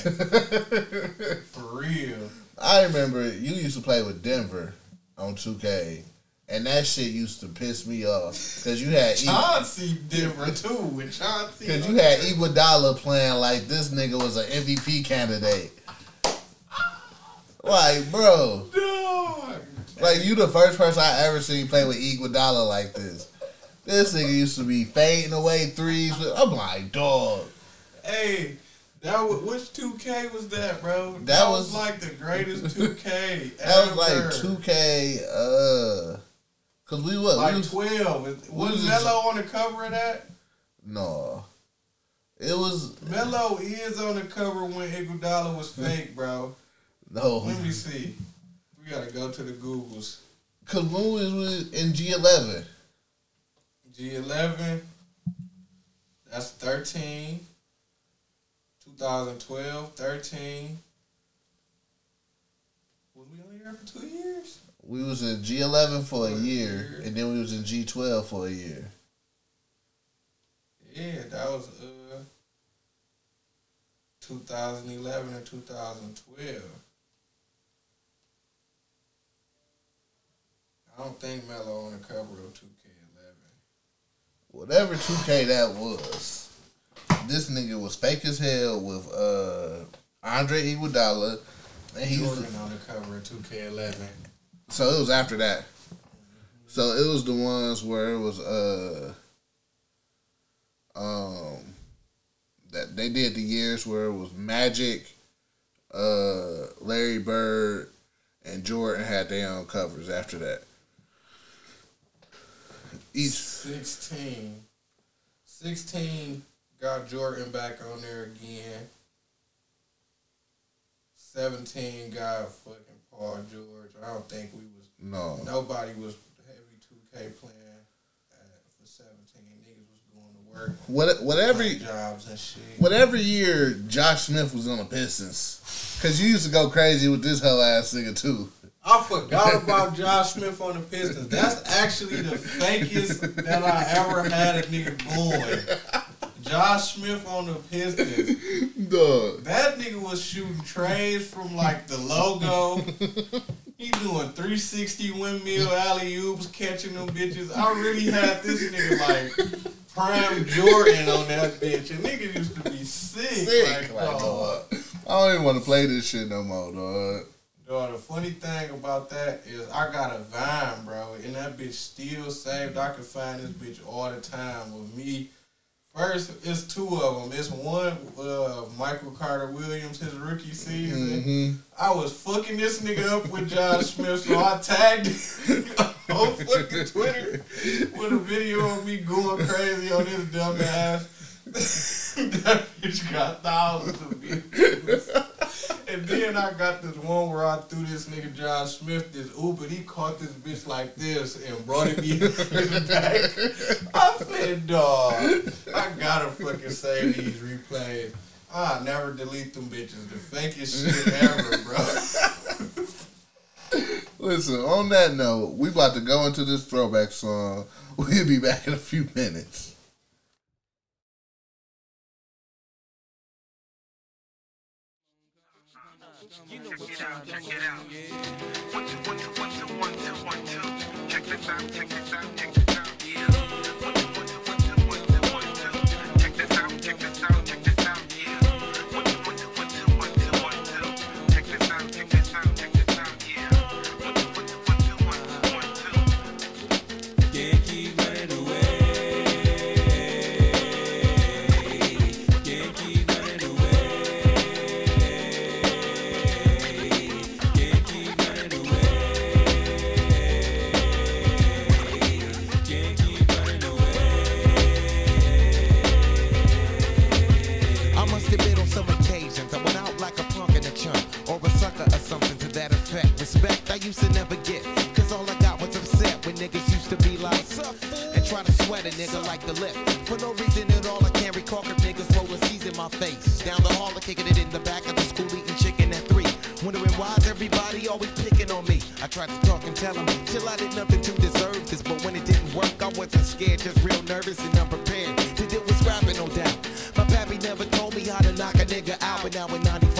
For real. I remember you used to play with Denver on 2K, and that shit used to piss me off because you had E- Chauncey Denver too with Chauncey. because you had Iguodala playing like this nigga was an MVP candidate. Like, bro, like you the first person I ever seen play with Iguodala like this. This nigga used to be fading away threes. I'm like, dog. Hey, that was, which 2K was that, bro? That, That was, was- like the greatest 2K That ever. was like 2K. Uh, cause we was, we Like was 12. Was, we was Melo on the cover of that? no. It was Melo is on the cover when Iguodala was fake, bro. no. Let me see. We gotta go to the Googles. Cause when we was in G11, G11. That's 13. 2012, 13. Was we only here for two years? we was in G11 for a For a year, year. and then we was in G12 for a year. Yeah, that was uh 2011 and 2012. I don't think Melo on the cover of 2K11. Whatever 2K that was, this nigga was fake as hell with uh Andre Iguodala, and he Jordan on the cover of 2K11. so it was after that. So it was the ones where it was uh um that they did the years where it was Magic, uh Larry Bird, and Jordan had their own covers after that. Each 16. 16 got Jordan back on there again. 17 got fucking Paul George. I don't think we was no nobody was heavy 2K playing for 17. Niggas was going to work, what whatever jobs and shit. whatever year Josh Smith was on the Pistons, cause you used to go crazy with this whole ass nigga too. I forgot about Josh Smith on the Pistons. That's actually the fakest that I ever had a nigga going. Josh Smith on the Pistons. Dog. That nigga was shooting trays from like the logo. He doing 360 windmill alley oops, catching them bitches. I really had this nigga like prime Jordan on that bitch. And nigga used to be sick. Sick, like, like. I don't even want to play this shit no more, dog. Dog, the funny thing about that is I got a Vine, bro, and that bitch still saved. I can find this bitch all the time with me. First, it's two of them. It's one, uh, Michael Carter Williams, his rookie season. Mm-hmm. I was fucking this nigga up with Josh Smith, so I tagged him on fucking Twitter with a video of me going crazy on this dumb ass. that bitch got thousands of views. And then I got this one where I threw this nigga Josh Smith this Uber. he caught this bitch like this and brought it me back. I said, dog, I gotta fucking save these replays. I never delete them bitches. The fakest shit ever, bro. Listen, on that note, we about to go into this throwback song. We'll be back in a few minutes. Check it out. One, two, one, two, one, two, one, two, one, two. Check this out, check used to never get, cause all I got was upset when niggas used to be like, and try to sweat a nigga like the lip. For no reason at all, I can't recall if niggas rolling C's in my face. Down the hall, I kicking it in the back of the school, eating chicken at three. Wondering why's everybody always picking on me. I tried to talk and tell them, chill, I did nothing to deserve this. But when it didn't work, I wasn't scared, just real nervous and unprepared to deal with scrapping, no doubt. My pappy never told me how to knock a nigga out, but now in 95,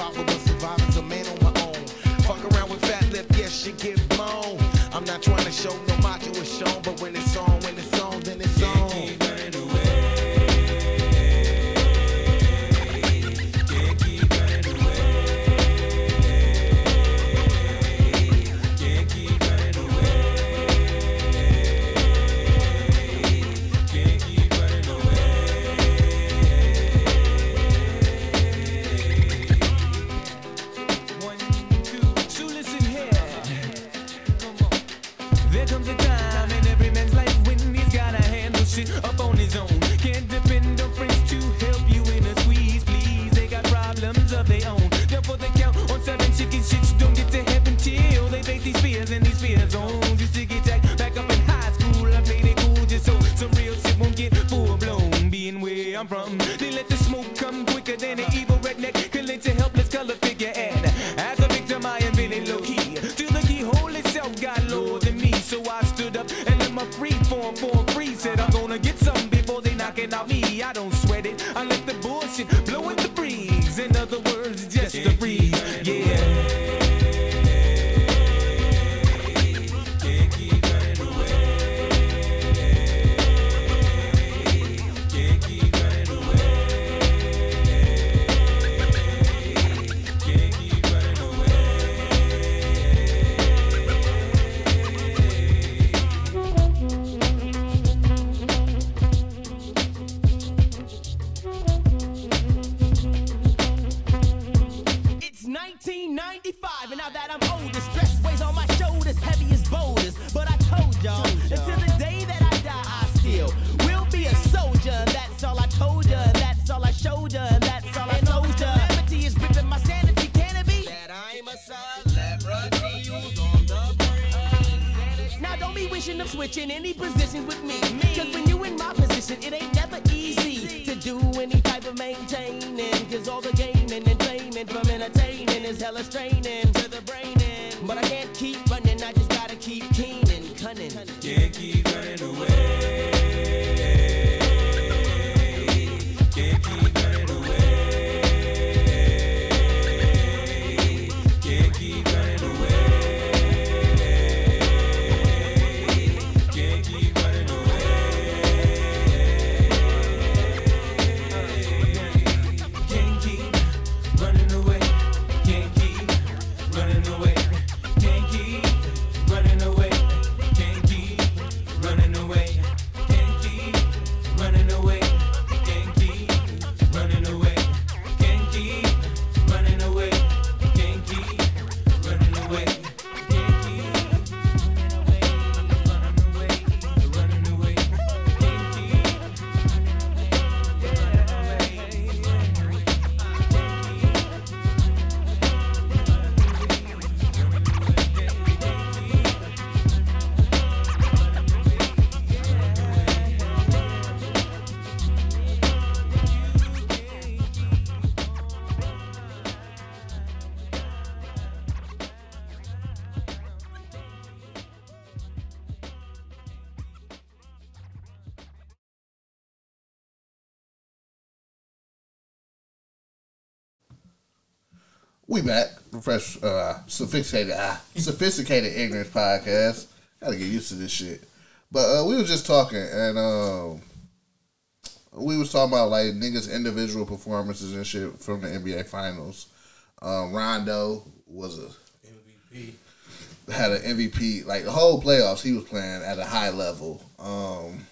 I'm not trying to show no macho is shown, but when it's on, when it's We back, fresh, uh, sophisticated, ah, sophisticated ignorance podcast. Gotta get used to this shit. But uh, we were just talking, and um, we was talking about like niggas' individual performances and shit from the NBA Finals. Um, Rondo was a MVP. had an MVP like the whole playoffs. He was playing at a high level. Um,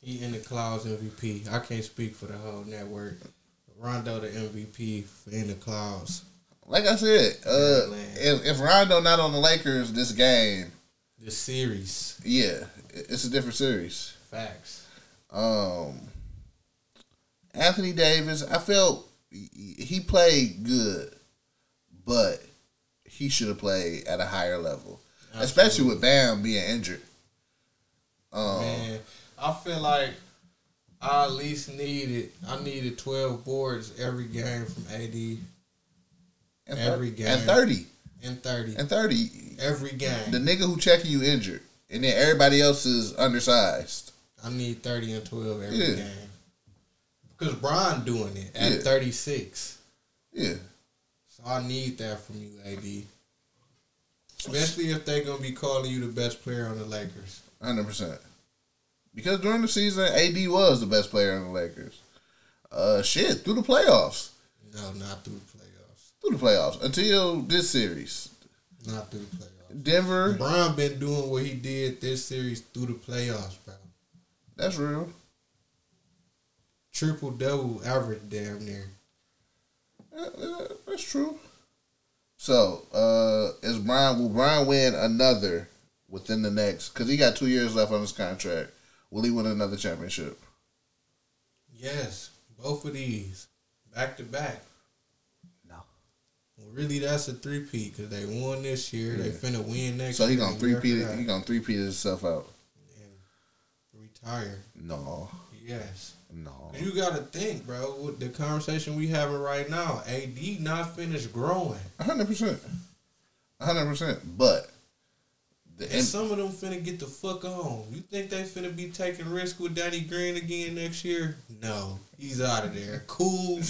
He in the clouds MVP. I can't speak for the whole network. Rondo the MVP in the clouds. Like I said, uh, if, if Rondo not on the Lakers this game, this series. yeah, it's a different series. Facts. Um, Anthony Davis, I felt he played good, but he should have played at a higher level, especially with Bam being injured. Um, Man, I feel like I at least needed I needed twelve boards every game from AD And every thir- game and thirty and thirty and thirty. every game. The nigga who checking you injured, and then everybody else is undersized. I need thirty and twelve every Yeah. game because Brian doing it at Yeah. thirty six. Yeah, So I need that from you, AD. Especially if they're gonna be calling you the best player on the Lakers. hundred percent. Because during the season, AD was the best player on the Lakers. Uh, shit, through the playoffs, No, not through the playoffs. Through the playoffs until this series. Not through the playoffs. Denver, Bron been doing what he did this series through the playoffs, bro. that's real. Triple double average damn near. Uh, uh, That's true. So, uh, is Bron will Bron win another within the next? Because he got two years left on his contract. Will he win another championship? Yes, both of these back to back. Really, that's a three peat because they won this year. They finna win next. Year. So he gonna and three peat. He gonna three peat himself out. retire. No, Yes. no. You gotta think, bro. With the conversation we having right now, AD not finished growing, hundred percent, hundred percent. But the and and, some of them finna get the fuck on. You think they finna be taking risk with Danny Green again next year? No, he's out of there. Cool,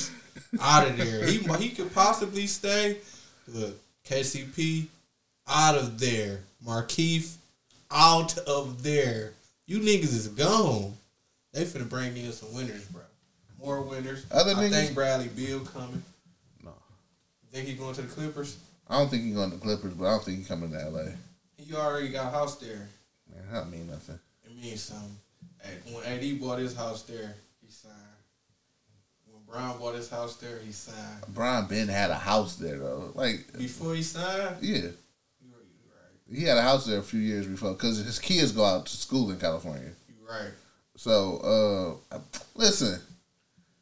out of there. He he could possibly stay, but KCP out of there. Markieff out of there. You niggas is gone. They finna bring in some winners, bro. More winners. Other I niggas- think Bradley Beal coming. No. Think he going to the Clippers? I don't think he going to the Clippers, but I don't think he coming to LA. He already got a house there. Man, that don't mean nothing. It means something. Hey, when AD bought his house there, he signed. Bron bought his house there, he signed. Bron Ben had a house there though. Like, Before he signed, yeah, he had a house there a few years before because his kids go out to school in California. You right. So, uh, listen,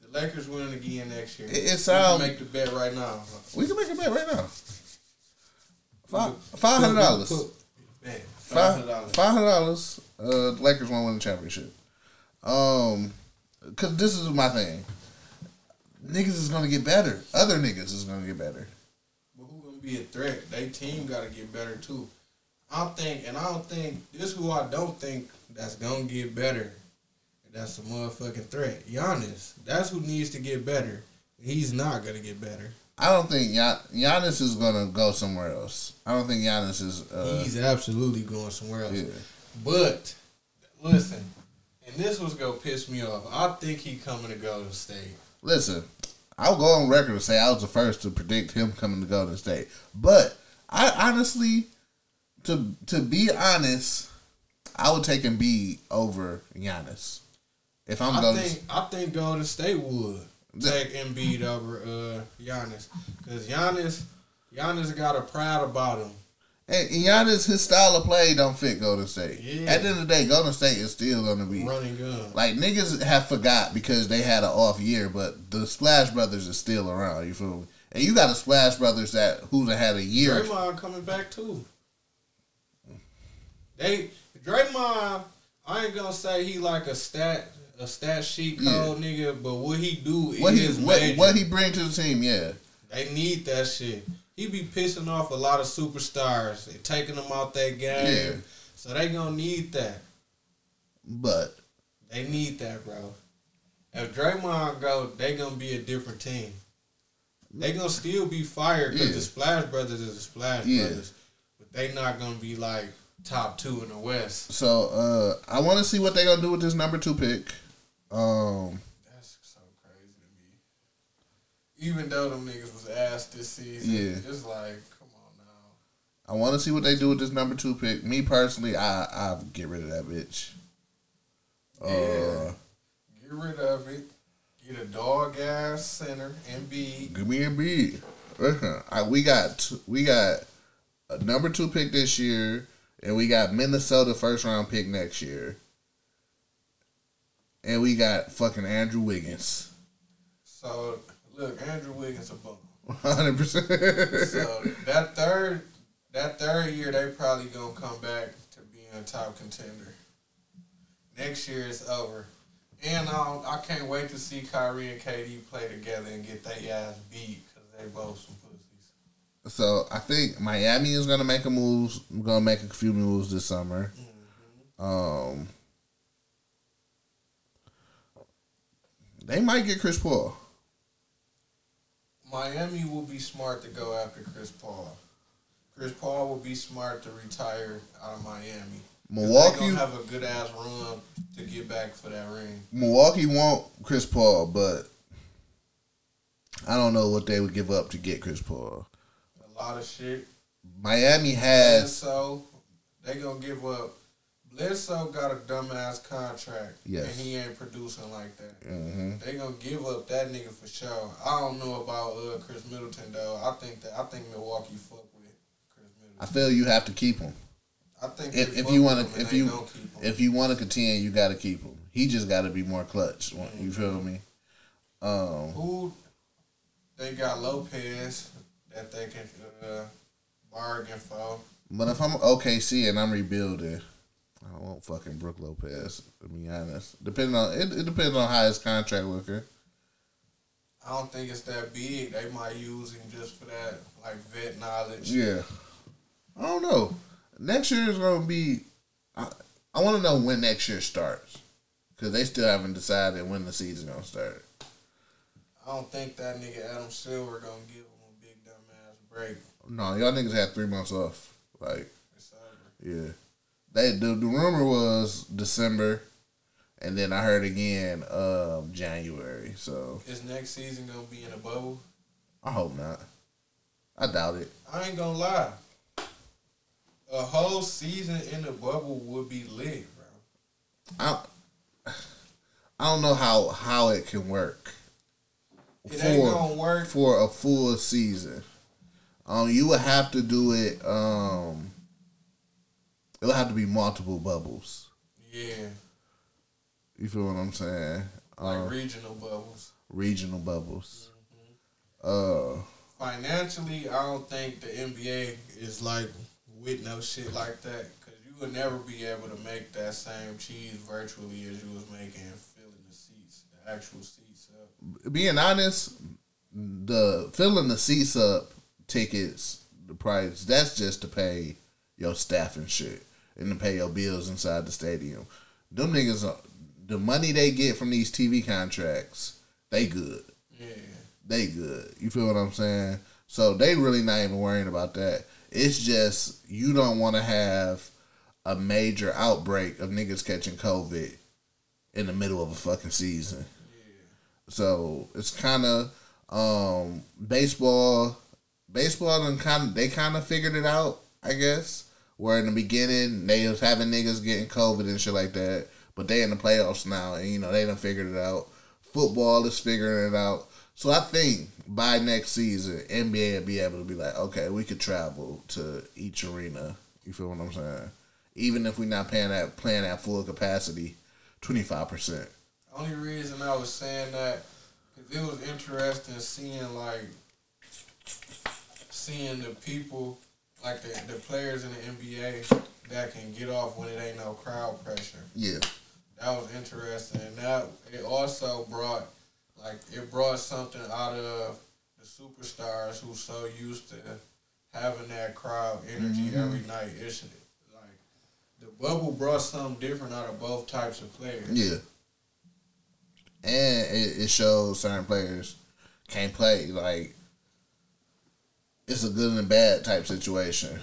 The Lakers winning again next year. It- it We can make the bet right now. we can make a bet right now. Five hundred dollars. Bet. $500. five hundred dollars. Uh, the Lakers won't win the championship. Um, cause this is my thing. Niggas is gonna get better. Other niggas is gonna get better. But who gonna be a threat? They team gotta get better too. I think, and I don't think this who I don't think that's gonna get better. That's a motherfucking threat. Giannis. That's who needs to get better. He's not gonna get better. I don't think Gian- Giannis is gonna go somewhere else. I don't think Giannis is. Uh, He's absolutely going somewhere else. yeah. But listen, and this was gonna piss me off. I think he coming to Golden State. Listen, I'll go on record and say I was the first to predict him coming to Golden State. But I honestly, to to be honest, I would take Embiid over Giannis. If I'm I going, think I think Golden State would take Embiid over uh Giannis because Giannis Giannis got a pride about him. And Giannis, his style of play don't fit Golden State. Yeah. At the end of the day, Golden State is still going to be Running gun. like niggas have forgot because they had an off year, but the Splash Brothers is still around. You feel me? And you got a Splash Brothers that who had a year. Draymond coming back too. They Draymond, I ain't gonna say he like a stat a stat sheet code nigga, but what he do What he is what, major. what he bring to the team? Yeah, They need that shit. He be pissing off a lot of superstars, They taking them out that game. Yeah. So they gonna need that. but They need that, bro. If Draymond go, they gonna be a different team. They gonna still be fired because Yeah. the Splash Brothers is the Splash Yeah. Brothers, but they not gonna be like top two in the West. so uh I want to see what they gonna do with this number two pick. Um, That's so crazy to me. Even though them niggas was asked this season, Yeah. it's like, come on now. I want to see what they do with this number two pick. Me personally, I I get rid of that bitch. Uh, Yeah. Get rid of it. Get a dog ass center and be give me a beat. Listen, I, we got t- we got a number two pick this year, and we got Minnesota first round pick next year, and we got fucking Andrew Wiggins, so look, Andrew Wiggins a bum. hundred percent. So that third that third year they probably gonna come back to being a top contender. Next year it's over. And um, I can't wait to see Kyrie and KD play together and get their ass beat because they both some pussies. So I think Miami is gonna make a move. I'm Gonna make a few moves this summer. Um, they might get Chris Paul. Miami will be smart to go after Chris Paul. Chris Paul will be smart to retire out of Miami. Milwaukee- have a good ass run to get back for that ring. Milwaukee want Chris Paul, but I don't know what they would give up to get Chris Paul. A lot of shit. Miami has so they gonna give up. Bledsoe got a dumbass contract, Yes. and he ain't producing like that. hmm They gonna give up that nigga for sure. I don't know about uh, Khris Middleton though. I think that I think Milwaukee fuck with Khris Middleton. I feel you have to keep him. I think If, if you want to, if you gonna keep him. if you want to continue, you got to keep him. He just got to be more clutch. Mm-hmm. You feel me? Um, Who they got Lopez that they can uh, bargain for. but if I'm OKC and I'm rebuilding, I don't want fucking Brook Lopez. To be honest, depending on it, it depends on how his contract looking. Eh? I don't think it's that big. They might use him just for that like vet knowledge. Yeah, I don't know. Next year is gonna be. I, I want to know when next year starts because they still haven't decided when the season gonna start. I don't think that nigga Adam Silver gonna give him a big dumbass break. No, y'all niggas had three months off. Like, yeah, they the, the rumor was December, and then I heard again um January. So Is next season gonna be in a bubble? I hope not. I doubt it. I ain't gonna lie. A whole season in the bubble would be lit, bro. I I don't know how how it can work. It ain't gonna work. for a full season. Um, you would have to do it. Um, it would have to be multiple bubbles. Yeah, You feel what I'm saying? like Um, regional bubbles. regional bubbles. Uh, Financially, I don't think the NBA is like with no shit like that because you would never be able to make that same cheese virtually as you was making filling the seats, the actual seats up. being honest, the filling the seats up tickets, the price that's just to pay your staff and shit, and to pay your bills inside the stadium. Them niggas, the money they get from these TV contracts, they good. Yeah, they good. You feel what I'm saying? So they really not even worrying about that. It's just you don't want to have a major outbreak of niggas catching COVID in the middle of a fucking season. Yeah. So it's kind of um, baseball. Baseball and kind of they kind of figured it out, I guess. Where in the beginning they was having niggas getting COVID and shit like that, but they in the playoffs now, and you know they done figured it out. Football is figuring it out. So I think by next season, NBA will be able to be like, okay, we could travel to each arena. You feel what I'm saying? Even if we're not paying that playing at full capacity, twenty five percent. only reason I was saying that because it was interesting seeing like seeing the people like the, the players in the NBA that can get off when it ain't no crowd pressure. Yeah. That was interesting, and that it also brought like it brought something out of the superstars who so used to having that crowd energy Mhm. every night. It's like the bubble brought something different out of both types of players. Yeah. And it, it shows certain players can't play. Like, it's a good and bad type situation.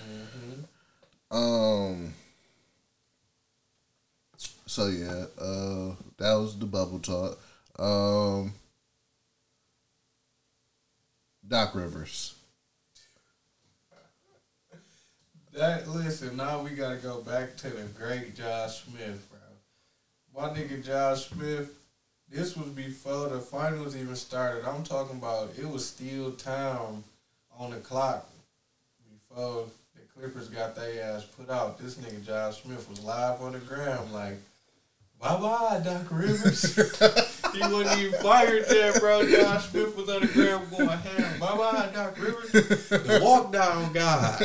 Um. So yeah, uh, that was the bubble talk. Um, Doc Rivers. That listen, now we gotta go back to the great Josh Smith, bro. My nigga Josh Smith, this was before the finals even started. I'm talking about it was still time on the clock before the Clippers got their ass put out. This nigga Josh Smith was live on the ground like, bye bye, Doc Rivers. he wasn't even fired there, bro. Josh Smith was on the ground going ham. Bye bye, Doc Rivers. The walk down guy.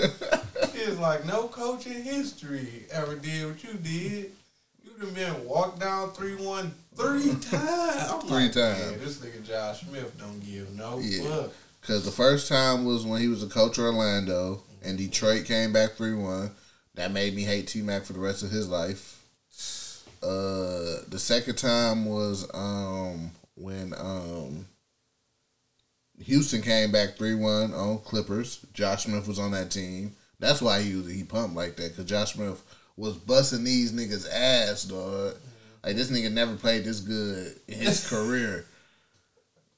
It's like no coach in history ever did what you did. You done been walked down three one three times. I'm Three like, times. "Man, this nigga Josh Smith don't give no Yeah. fuck. Because the first time was when he was a coach of Orlando and Detroit came back 3 1. That made me hate T Mac for the rest of his life. Uh, the second time was um, when um, Houston came back 3 1 on Clippers. Josh Smith was on that team. That's why he was, he pumped like that because Josh Smith was busting these niggas' ass, dog. Like, this nigga never played this good in his career.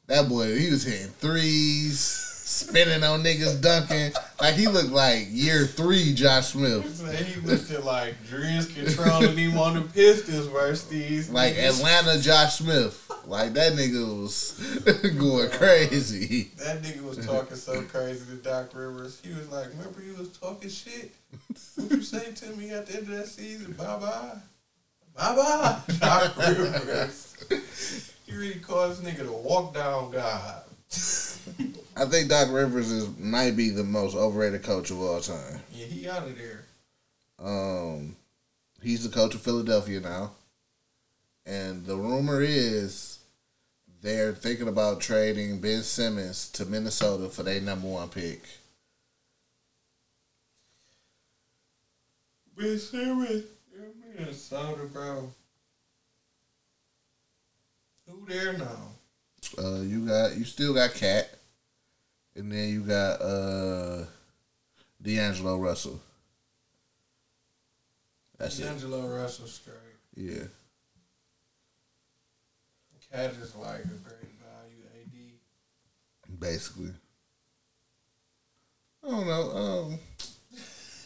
That boy, he was hitting threes, spinning on niggas, dunking. Like he looked like year three Josh Smith. He looked at like Drees controlling him on the Pistons versus these Like niggas. Atlanta Josh Smith. Like that nigga was going crazy. That nigga was talking so crazy to Doc Rivers. He was like, "Remember you was talking shit? What you say to me at the end of that season? Bye bye, bye bye." Doc Rivers. He really caused nigga to walk down god. I think Doc Rivers is might be the most overrated coach of all time. Yeah, he out of there. Um, he's the coach of Philadelphia now, and the rumor is they're thinking about trading Ben Simmons to Minnesota for their number one pick. Ben Simmons, Minnesota, bro. Who there now? Uh, you got you still got Cat, and then you got uh D'Angelo Russell. That's it. D'Angelo Russell straight. Yeah. Cat is like a great value AD. basically. I don't know. Um,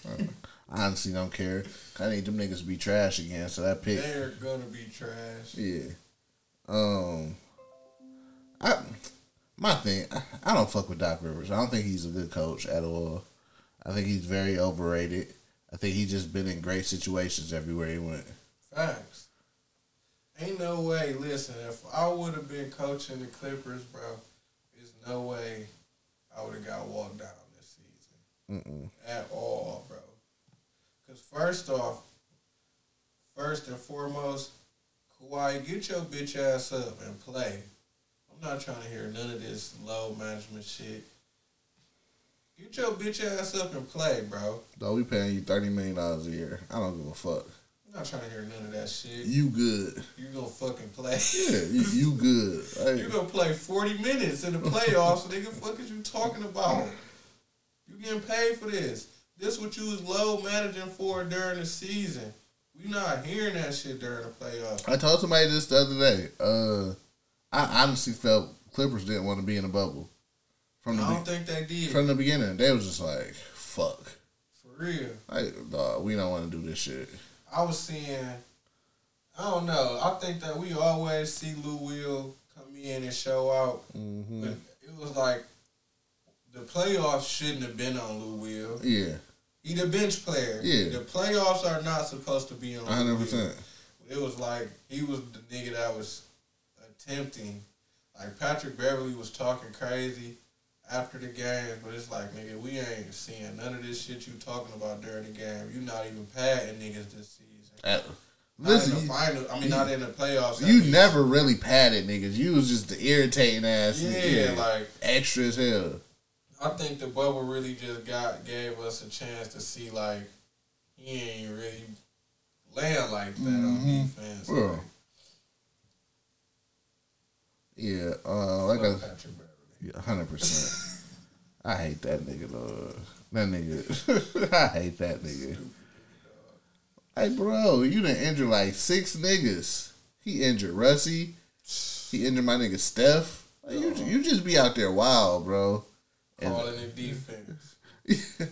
I don't know. I honestly don't care. I need them niggas to be trash again. So that pick, They're gonna be trash. yeah. Um, I my thing. I, I don't fuck with Doc Rivers. I don't think he's a good coach at all. I think he's very overrated. I think he's just been in great situations everywhere he went. Facts. Ain't no way. Listen, if I would have been coaching the Clippers, bro, there's no way I would have got walked down this season Mm-mm. at all, bro. Because first off, first and foremost, Kawhi, get your bitch ass up and play. I'm not trying to hear none of this low management shit. Get your bitch ass up and play, bro. Though we paying you thirty million dollars a year, I don't give a fuck. I'm not trying to hear none of that shit. You good? You gonna fucking play. Yeah, you, you good? Hey. You gonna play 40 minutes in the playoffs, nigga. Fuck is you talking about? You getting paid for this. This what you was low managing for during the season. We not hearing that shit during the playoffs. I told somebody this the other day. Uh, I honestly felt Clippers didn't want to be in a bubble from the I don't be- think they did. from the beginning. They was just like, "Fuck, For real. like, dog, we don't want to do this shit." I was seeing, I don't know. I think that we always see Lou Will come in and show out. Mm-hmm. But it was like the playoffs shouldn't have been on Lou Will. Yeah, He the bench player. Yeah. The playoffs are not supposed to be on. hundred percent. It was like he was the nigga that was attempting. Like Patrick Beverley was talking crazy after the game, but it's like nigga, we ain't seeing none of this shit you talking about during the game. You not even padding niggas this season. Not Listen, in the you, final. I mean, not in the playoffs. you least. never really padded niggas. You was just the irritating ass. Yeah, nigga. like extra as hell. I think the bubble really just got gave us a chance to see like he ain't really laying like that on Mhm. defense. Yeah. Like, Yeah, uh, like a Patrick hundred percent. I hate that nigga, dog. That nigga, I hate that nigga. Hey, bro, you done injured like six niggas. He injured Russie. He injured my nigga Steph. Like, you, you just be out there wild, bro. And- Calling it defense.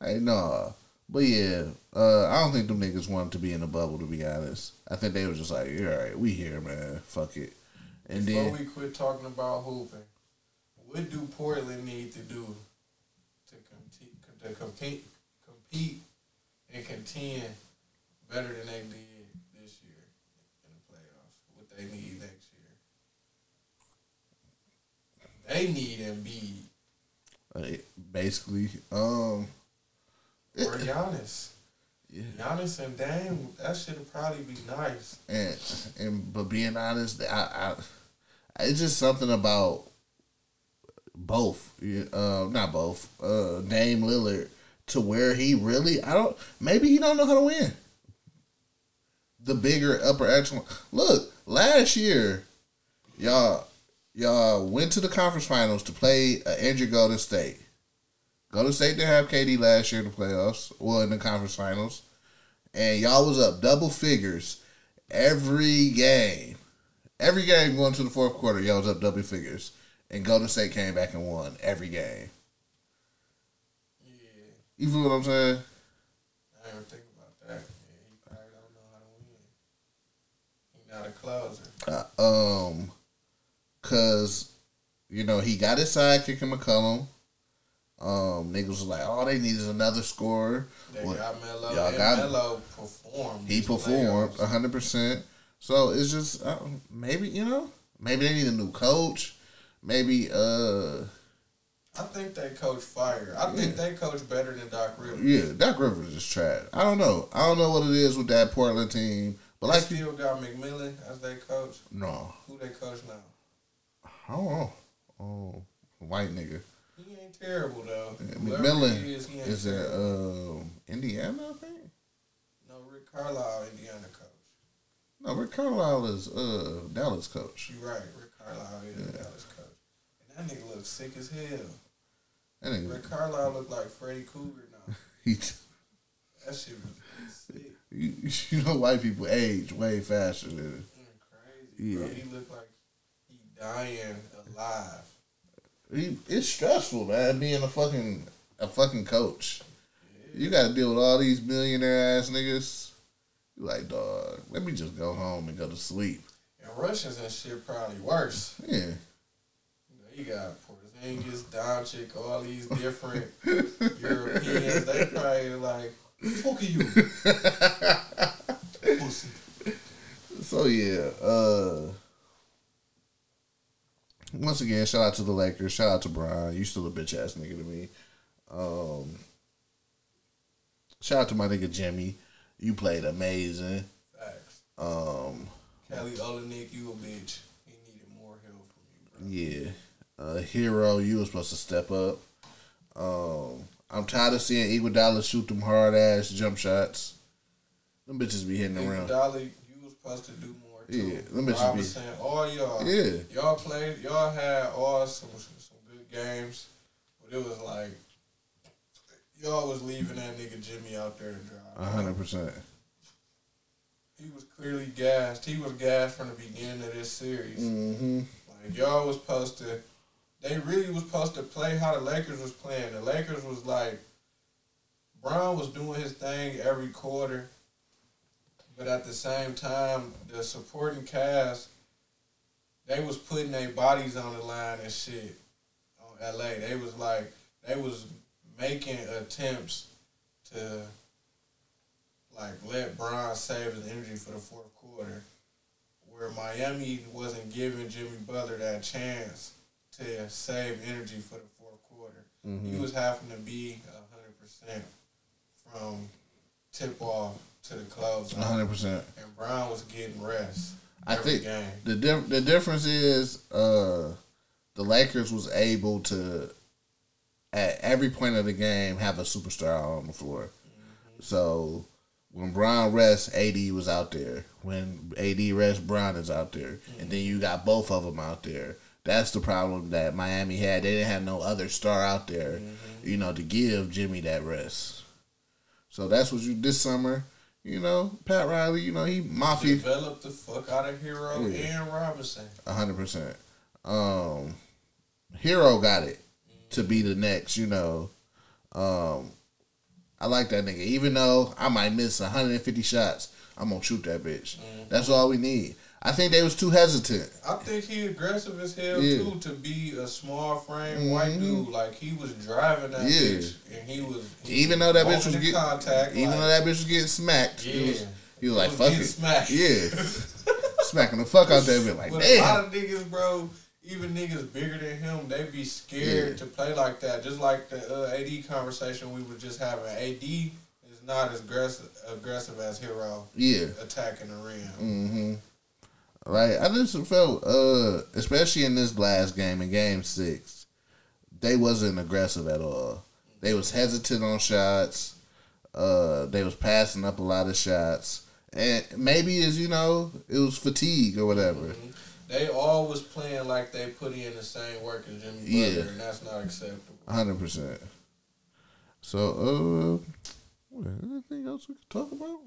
I know, But yeah, uh, I don't think them niggas wanted to be in the bubble, to be honest. I think they were just like, all right, we here, man. Fuck it. And Before then, we quit talking about hooping, what do Portland need to do to compete, to compete, compete and contend better than they did this year in the playoffs? What they need next year? They need Embiid uh, basically, um, or Giannis. Giannis and Dame, that should probably be nice. and and but being honest, I, I it's just something about both, uh, not both, uh, Dame Lillard to where he really, I don't, maybe he don't know how to win. The bigger upper echelon. Look, last year, y'all, y'all went to the conference finals to play uh, Andrew Golden State. Golden State didn't have KD last year in the playoffs, well in the conference finals, and y'all was up double figures every game. Every game going to the fourth quarter, y'all was up double figures, and Golden State came back and won every game. Yeah, You feel what I'm saying? I didn't think about that. Yeah, he probably don't know how to win. He not a closer. Uh, um, cause you know he got his sidekick in McCollum. Um, niggas was like, all they need is another scorer. They Well, got Melo. y'all got- Melo performed. He performed hundred percent. So it's just uh, maybe you know maybe they need a new coach. Maybe uh I think they coach fire. I think they coach better than Doc Rivers. yeah, Doc Rivers is trash. I don't know. I don't know what it is with that Portland team, but They like still got McMillan as their coach. no, Who they coach now? Don't know. Oh, white nigga. He ain't terrible though. Yeah, McMillan is, is at um, Indiana, I think. No, Rick Carlisle, Indiana coach. No, Rick Carlisle is uh Dallas coach. You right, Rick Carlisle is Dallas coach. And that nigga looks sick as hell. That nigga, Rick Carlisle look like Freddy Krueger now. he, That shit was sick. you, you know, white people age way faster than Crazy. Bro. Yeah. He look like dying alive. he. It's stressful, man, being a fucking a fucking coach. You got to deal with all these millionaire ass niggas. You like, dog, let me just go home and go to sleep. And Russians and shit probably worse. Yeah. You know, you got Porzingis, Doncic, all these different Europeans. They probably like, fuck you. Pussy. So yeah, uh once again, shout out to the Lakers, shout out to Bron. You still a bitch ass nigga to me. Um shout out to my nigga Jimmy. You played amazing. Facts. Um Kelly Olynyk, you a bitch. He needed more help from you, bro. yeah. Uh Herro, you were supposed to step up. Um I'm tired of seeing Iguodala shoot them hard ass jump shots. Them bitches be hitting around. Dolly, you was supposed to do more too. Yeah, them bitches be- Robinson, all y'all. Yeah. Y'all played, y'all had all some, some good games, but it was like, y'all was leaving that nigga Jimmy out there to drive. A hundred percent. He was clearly gassed. He was gassed from the beginning of this series. Mm-hmm. Like y'all was supposed to, they really was supposed to play how the Lakers was playing. The Lakers was like, Bron was doing his thing every quarter, but at the same time, the supporting cast, they was putting their bodies on the line and shit on LA. They was like, they was making attempts to like let Bron save his energy for the fourth quarter, where Miami wasn't giving Jimmy Butler that chance to save energy for the fourth quarter. He mm-hmm. was having to be hundred percent from tip off to the close, uh, hundred percent. and Bron was getting rest. I think game. the diff- the difference is uh, the Lakers was able to at every point of the game have a superstar on the floor. Mm-hmm. So when Bron rests, AD was out there. When AD rests, Bron is out there, and then mm-hmm. you got both of them out there. That's the problem that Miami had. They didn't have no other star out there, mm-hmm. you know, to give Jimmy that rest. So that's what you this summer. You know, Pat Riley. You know, he mafia Developed the fuck out of Herro Yeah. and Robinson. a hundred percent. Um, Herro got it to be the next. You know, um, I like that nigga. Even though I might miss 150 shots, I'm gonna shoot that bitch. That's all we need. I think they was too hesitant. I think he aggressive as hell Yeah. too to be a small frame white dude. Like he was driving that Yeah. bitch, and he was he Even though that bitch was getting, contact. even like, though that bitch was getting smacked, he was, he was like, was "Fuck it, smacked. yeah, smacking the fuck out that bitch." Like, but a lot of niggas, bro, even niggas bigger than him, they be scared Yeah. to play like that. Just like the uh, AD conversation we were just having. AD is not as aggressive aggressive as Herro Yeah. attacking the rim. Mm-hmm. Like I just felt, uh, especially in this last game, in Game Six, they wasn't aggressive at all. They was hesitant on shots. Uh, they was passing up a lot of shots, and maybe as you know, it was fatigue or whatever. They all was playing like they put in the same work as Jimmy Yeah. Butler, and that's not acceptable. hundred percent. So, uh, what, anything else we could talk about?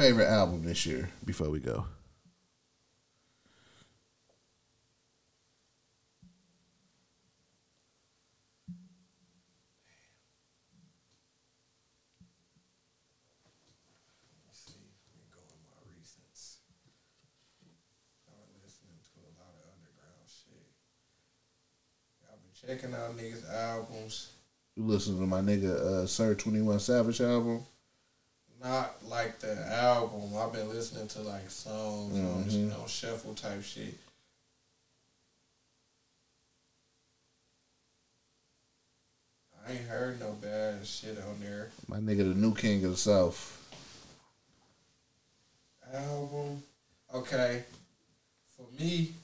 Favorite album this year before we go. Let's let me go in my recents. I've been listening to a lot of underground shit. I've been checking out niggas' albums. You listen to my nigga uh, Sir Twenty One Savage album. Not like the album. I've been listening to like songs on, Mhm. on shuffle type shit. I ain't heard no bad shit on there. My nigga, the new king of the south. Album. Okay. For me,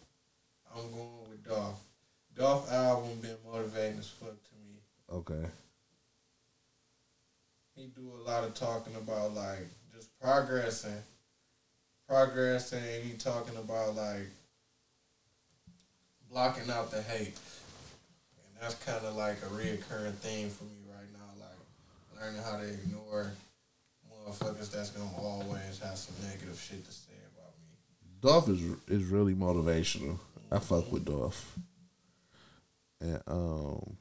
I'm going with Dolph. Dolph album been motivating as fuck to me. Okay. He do a lot of talking about like just progressing, progressing, and he talking about like blocking out the hate, and that's kind of like a reoccurring theme for me right now. Like learning how to ignore motherfuckers that's gonna always have some negative shit to say about me. Dolph is is really motivational. I fuck with Dolph. And um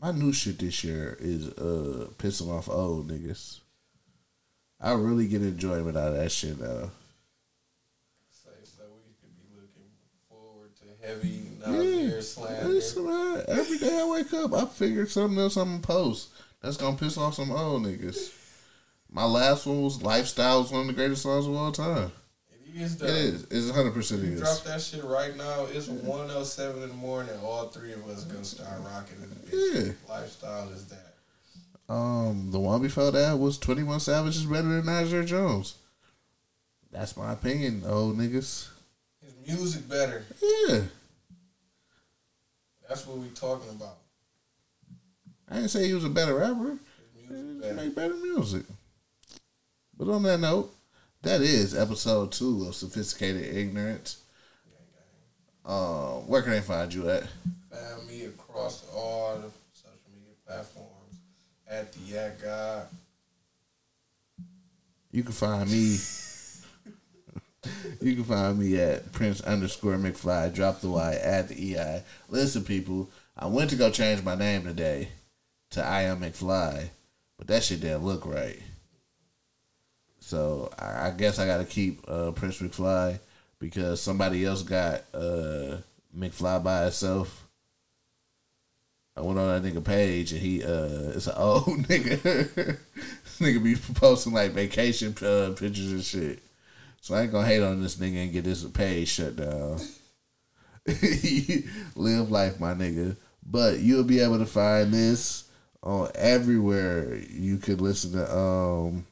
my new shit this year is uh pissing off old niggas. I really get enjoyment out of that shit now. So we could be looking forward to heavy Yeah. Slander. Every day I wake up, I figure something else I'm gonna post that's gonna piss off some old niggas. My last one was Lifestyle was one of the greatest songs of all time. It is though. It is. It's hundred percent You drop that shit right now. It's one oh seven in the morning. All three of us gonna start rocking in the bitch. Lifestyle is that. Um, the one before that was Twenty One Savage is better than Nasir Jones. That's my opinion, old niggas. His music better. Yeah, That's what we talking about. I didn't say he was a better rapper. His He music better. make better music. But on that note, that is episode two of Sophisticated Ignorance. Um, where can they find you at? Find me across all the social media platforms at the Yakgod. You can find me. you can find me at Prince underscore McFly. Drop the Y at the EI. Listen, people, I went to go change my name today to I am McFly, but that shit didn't look right. So I, guess I got to keep uh, Prince McFly because somebody else got uh, McFly by itself. I went on that nigga page and he uh it's an old nigga. this nigga be posting like vacation uh, pictures and shit. So I ain't gonna hate on this nigga and get this page shut down. Live life, my nigga. But you'll be able to find this on everywhere you could listen to um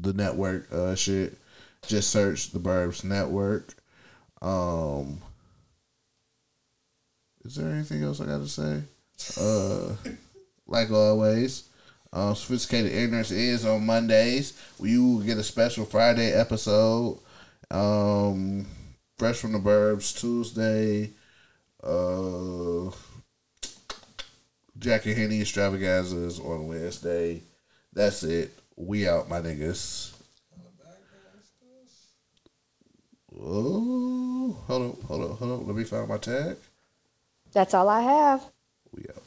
the network uh shit. Just search the Burbs Network. Um is there anything else I gotta say? Uh, like always, um, sophisticated ignorance is on Mondays. We will get a special Friday episode. Um, fresh from the burbs Tuesday. Uh, Jack and Henny extravaganzas on Wednesday. That's it. We out, my niggas. Oh, hold up, hold up, hold up. Let me find my tag. That's all I have. We out.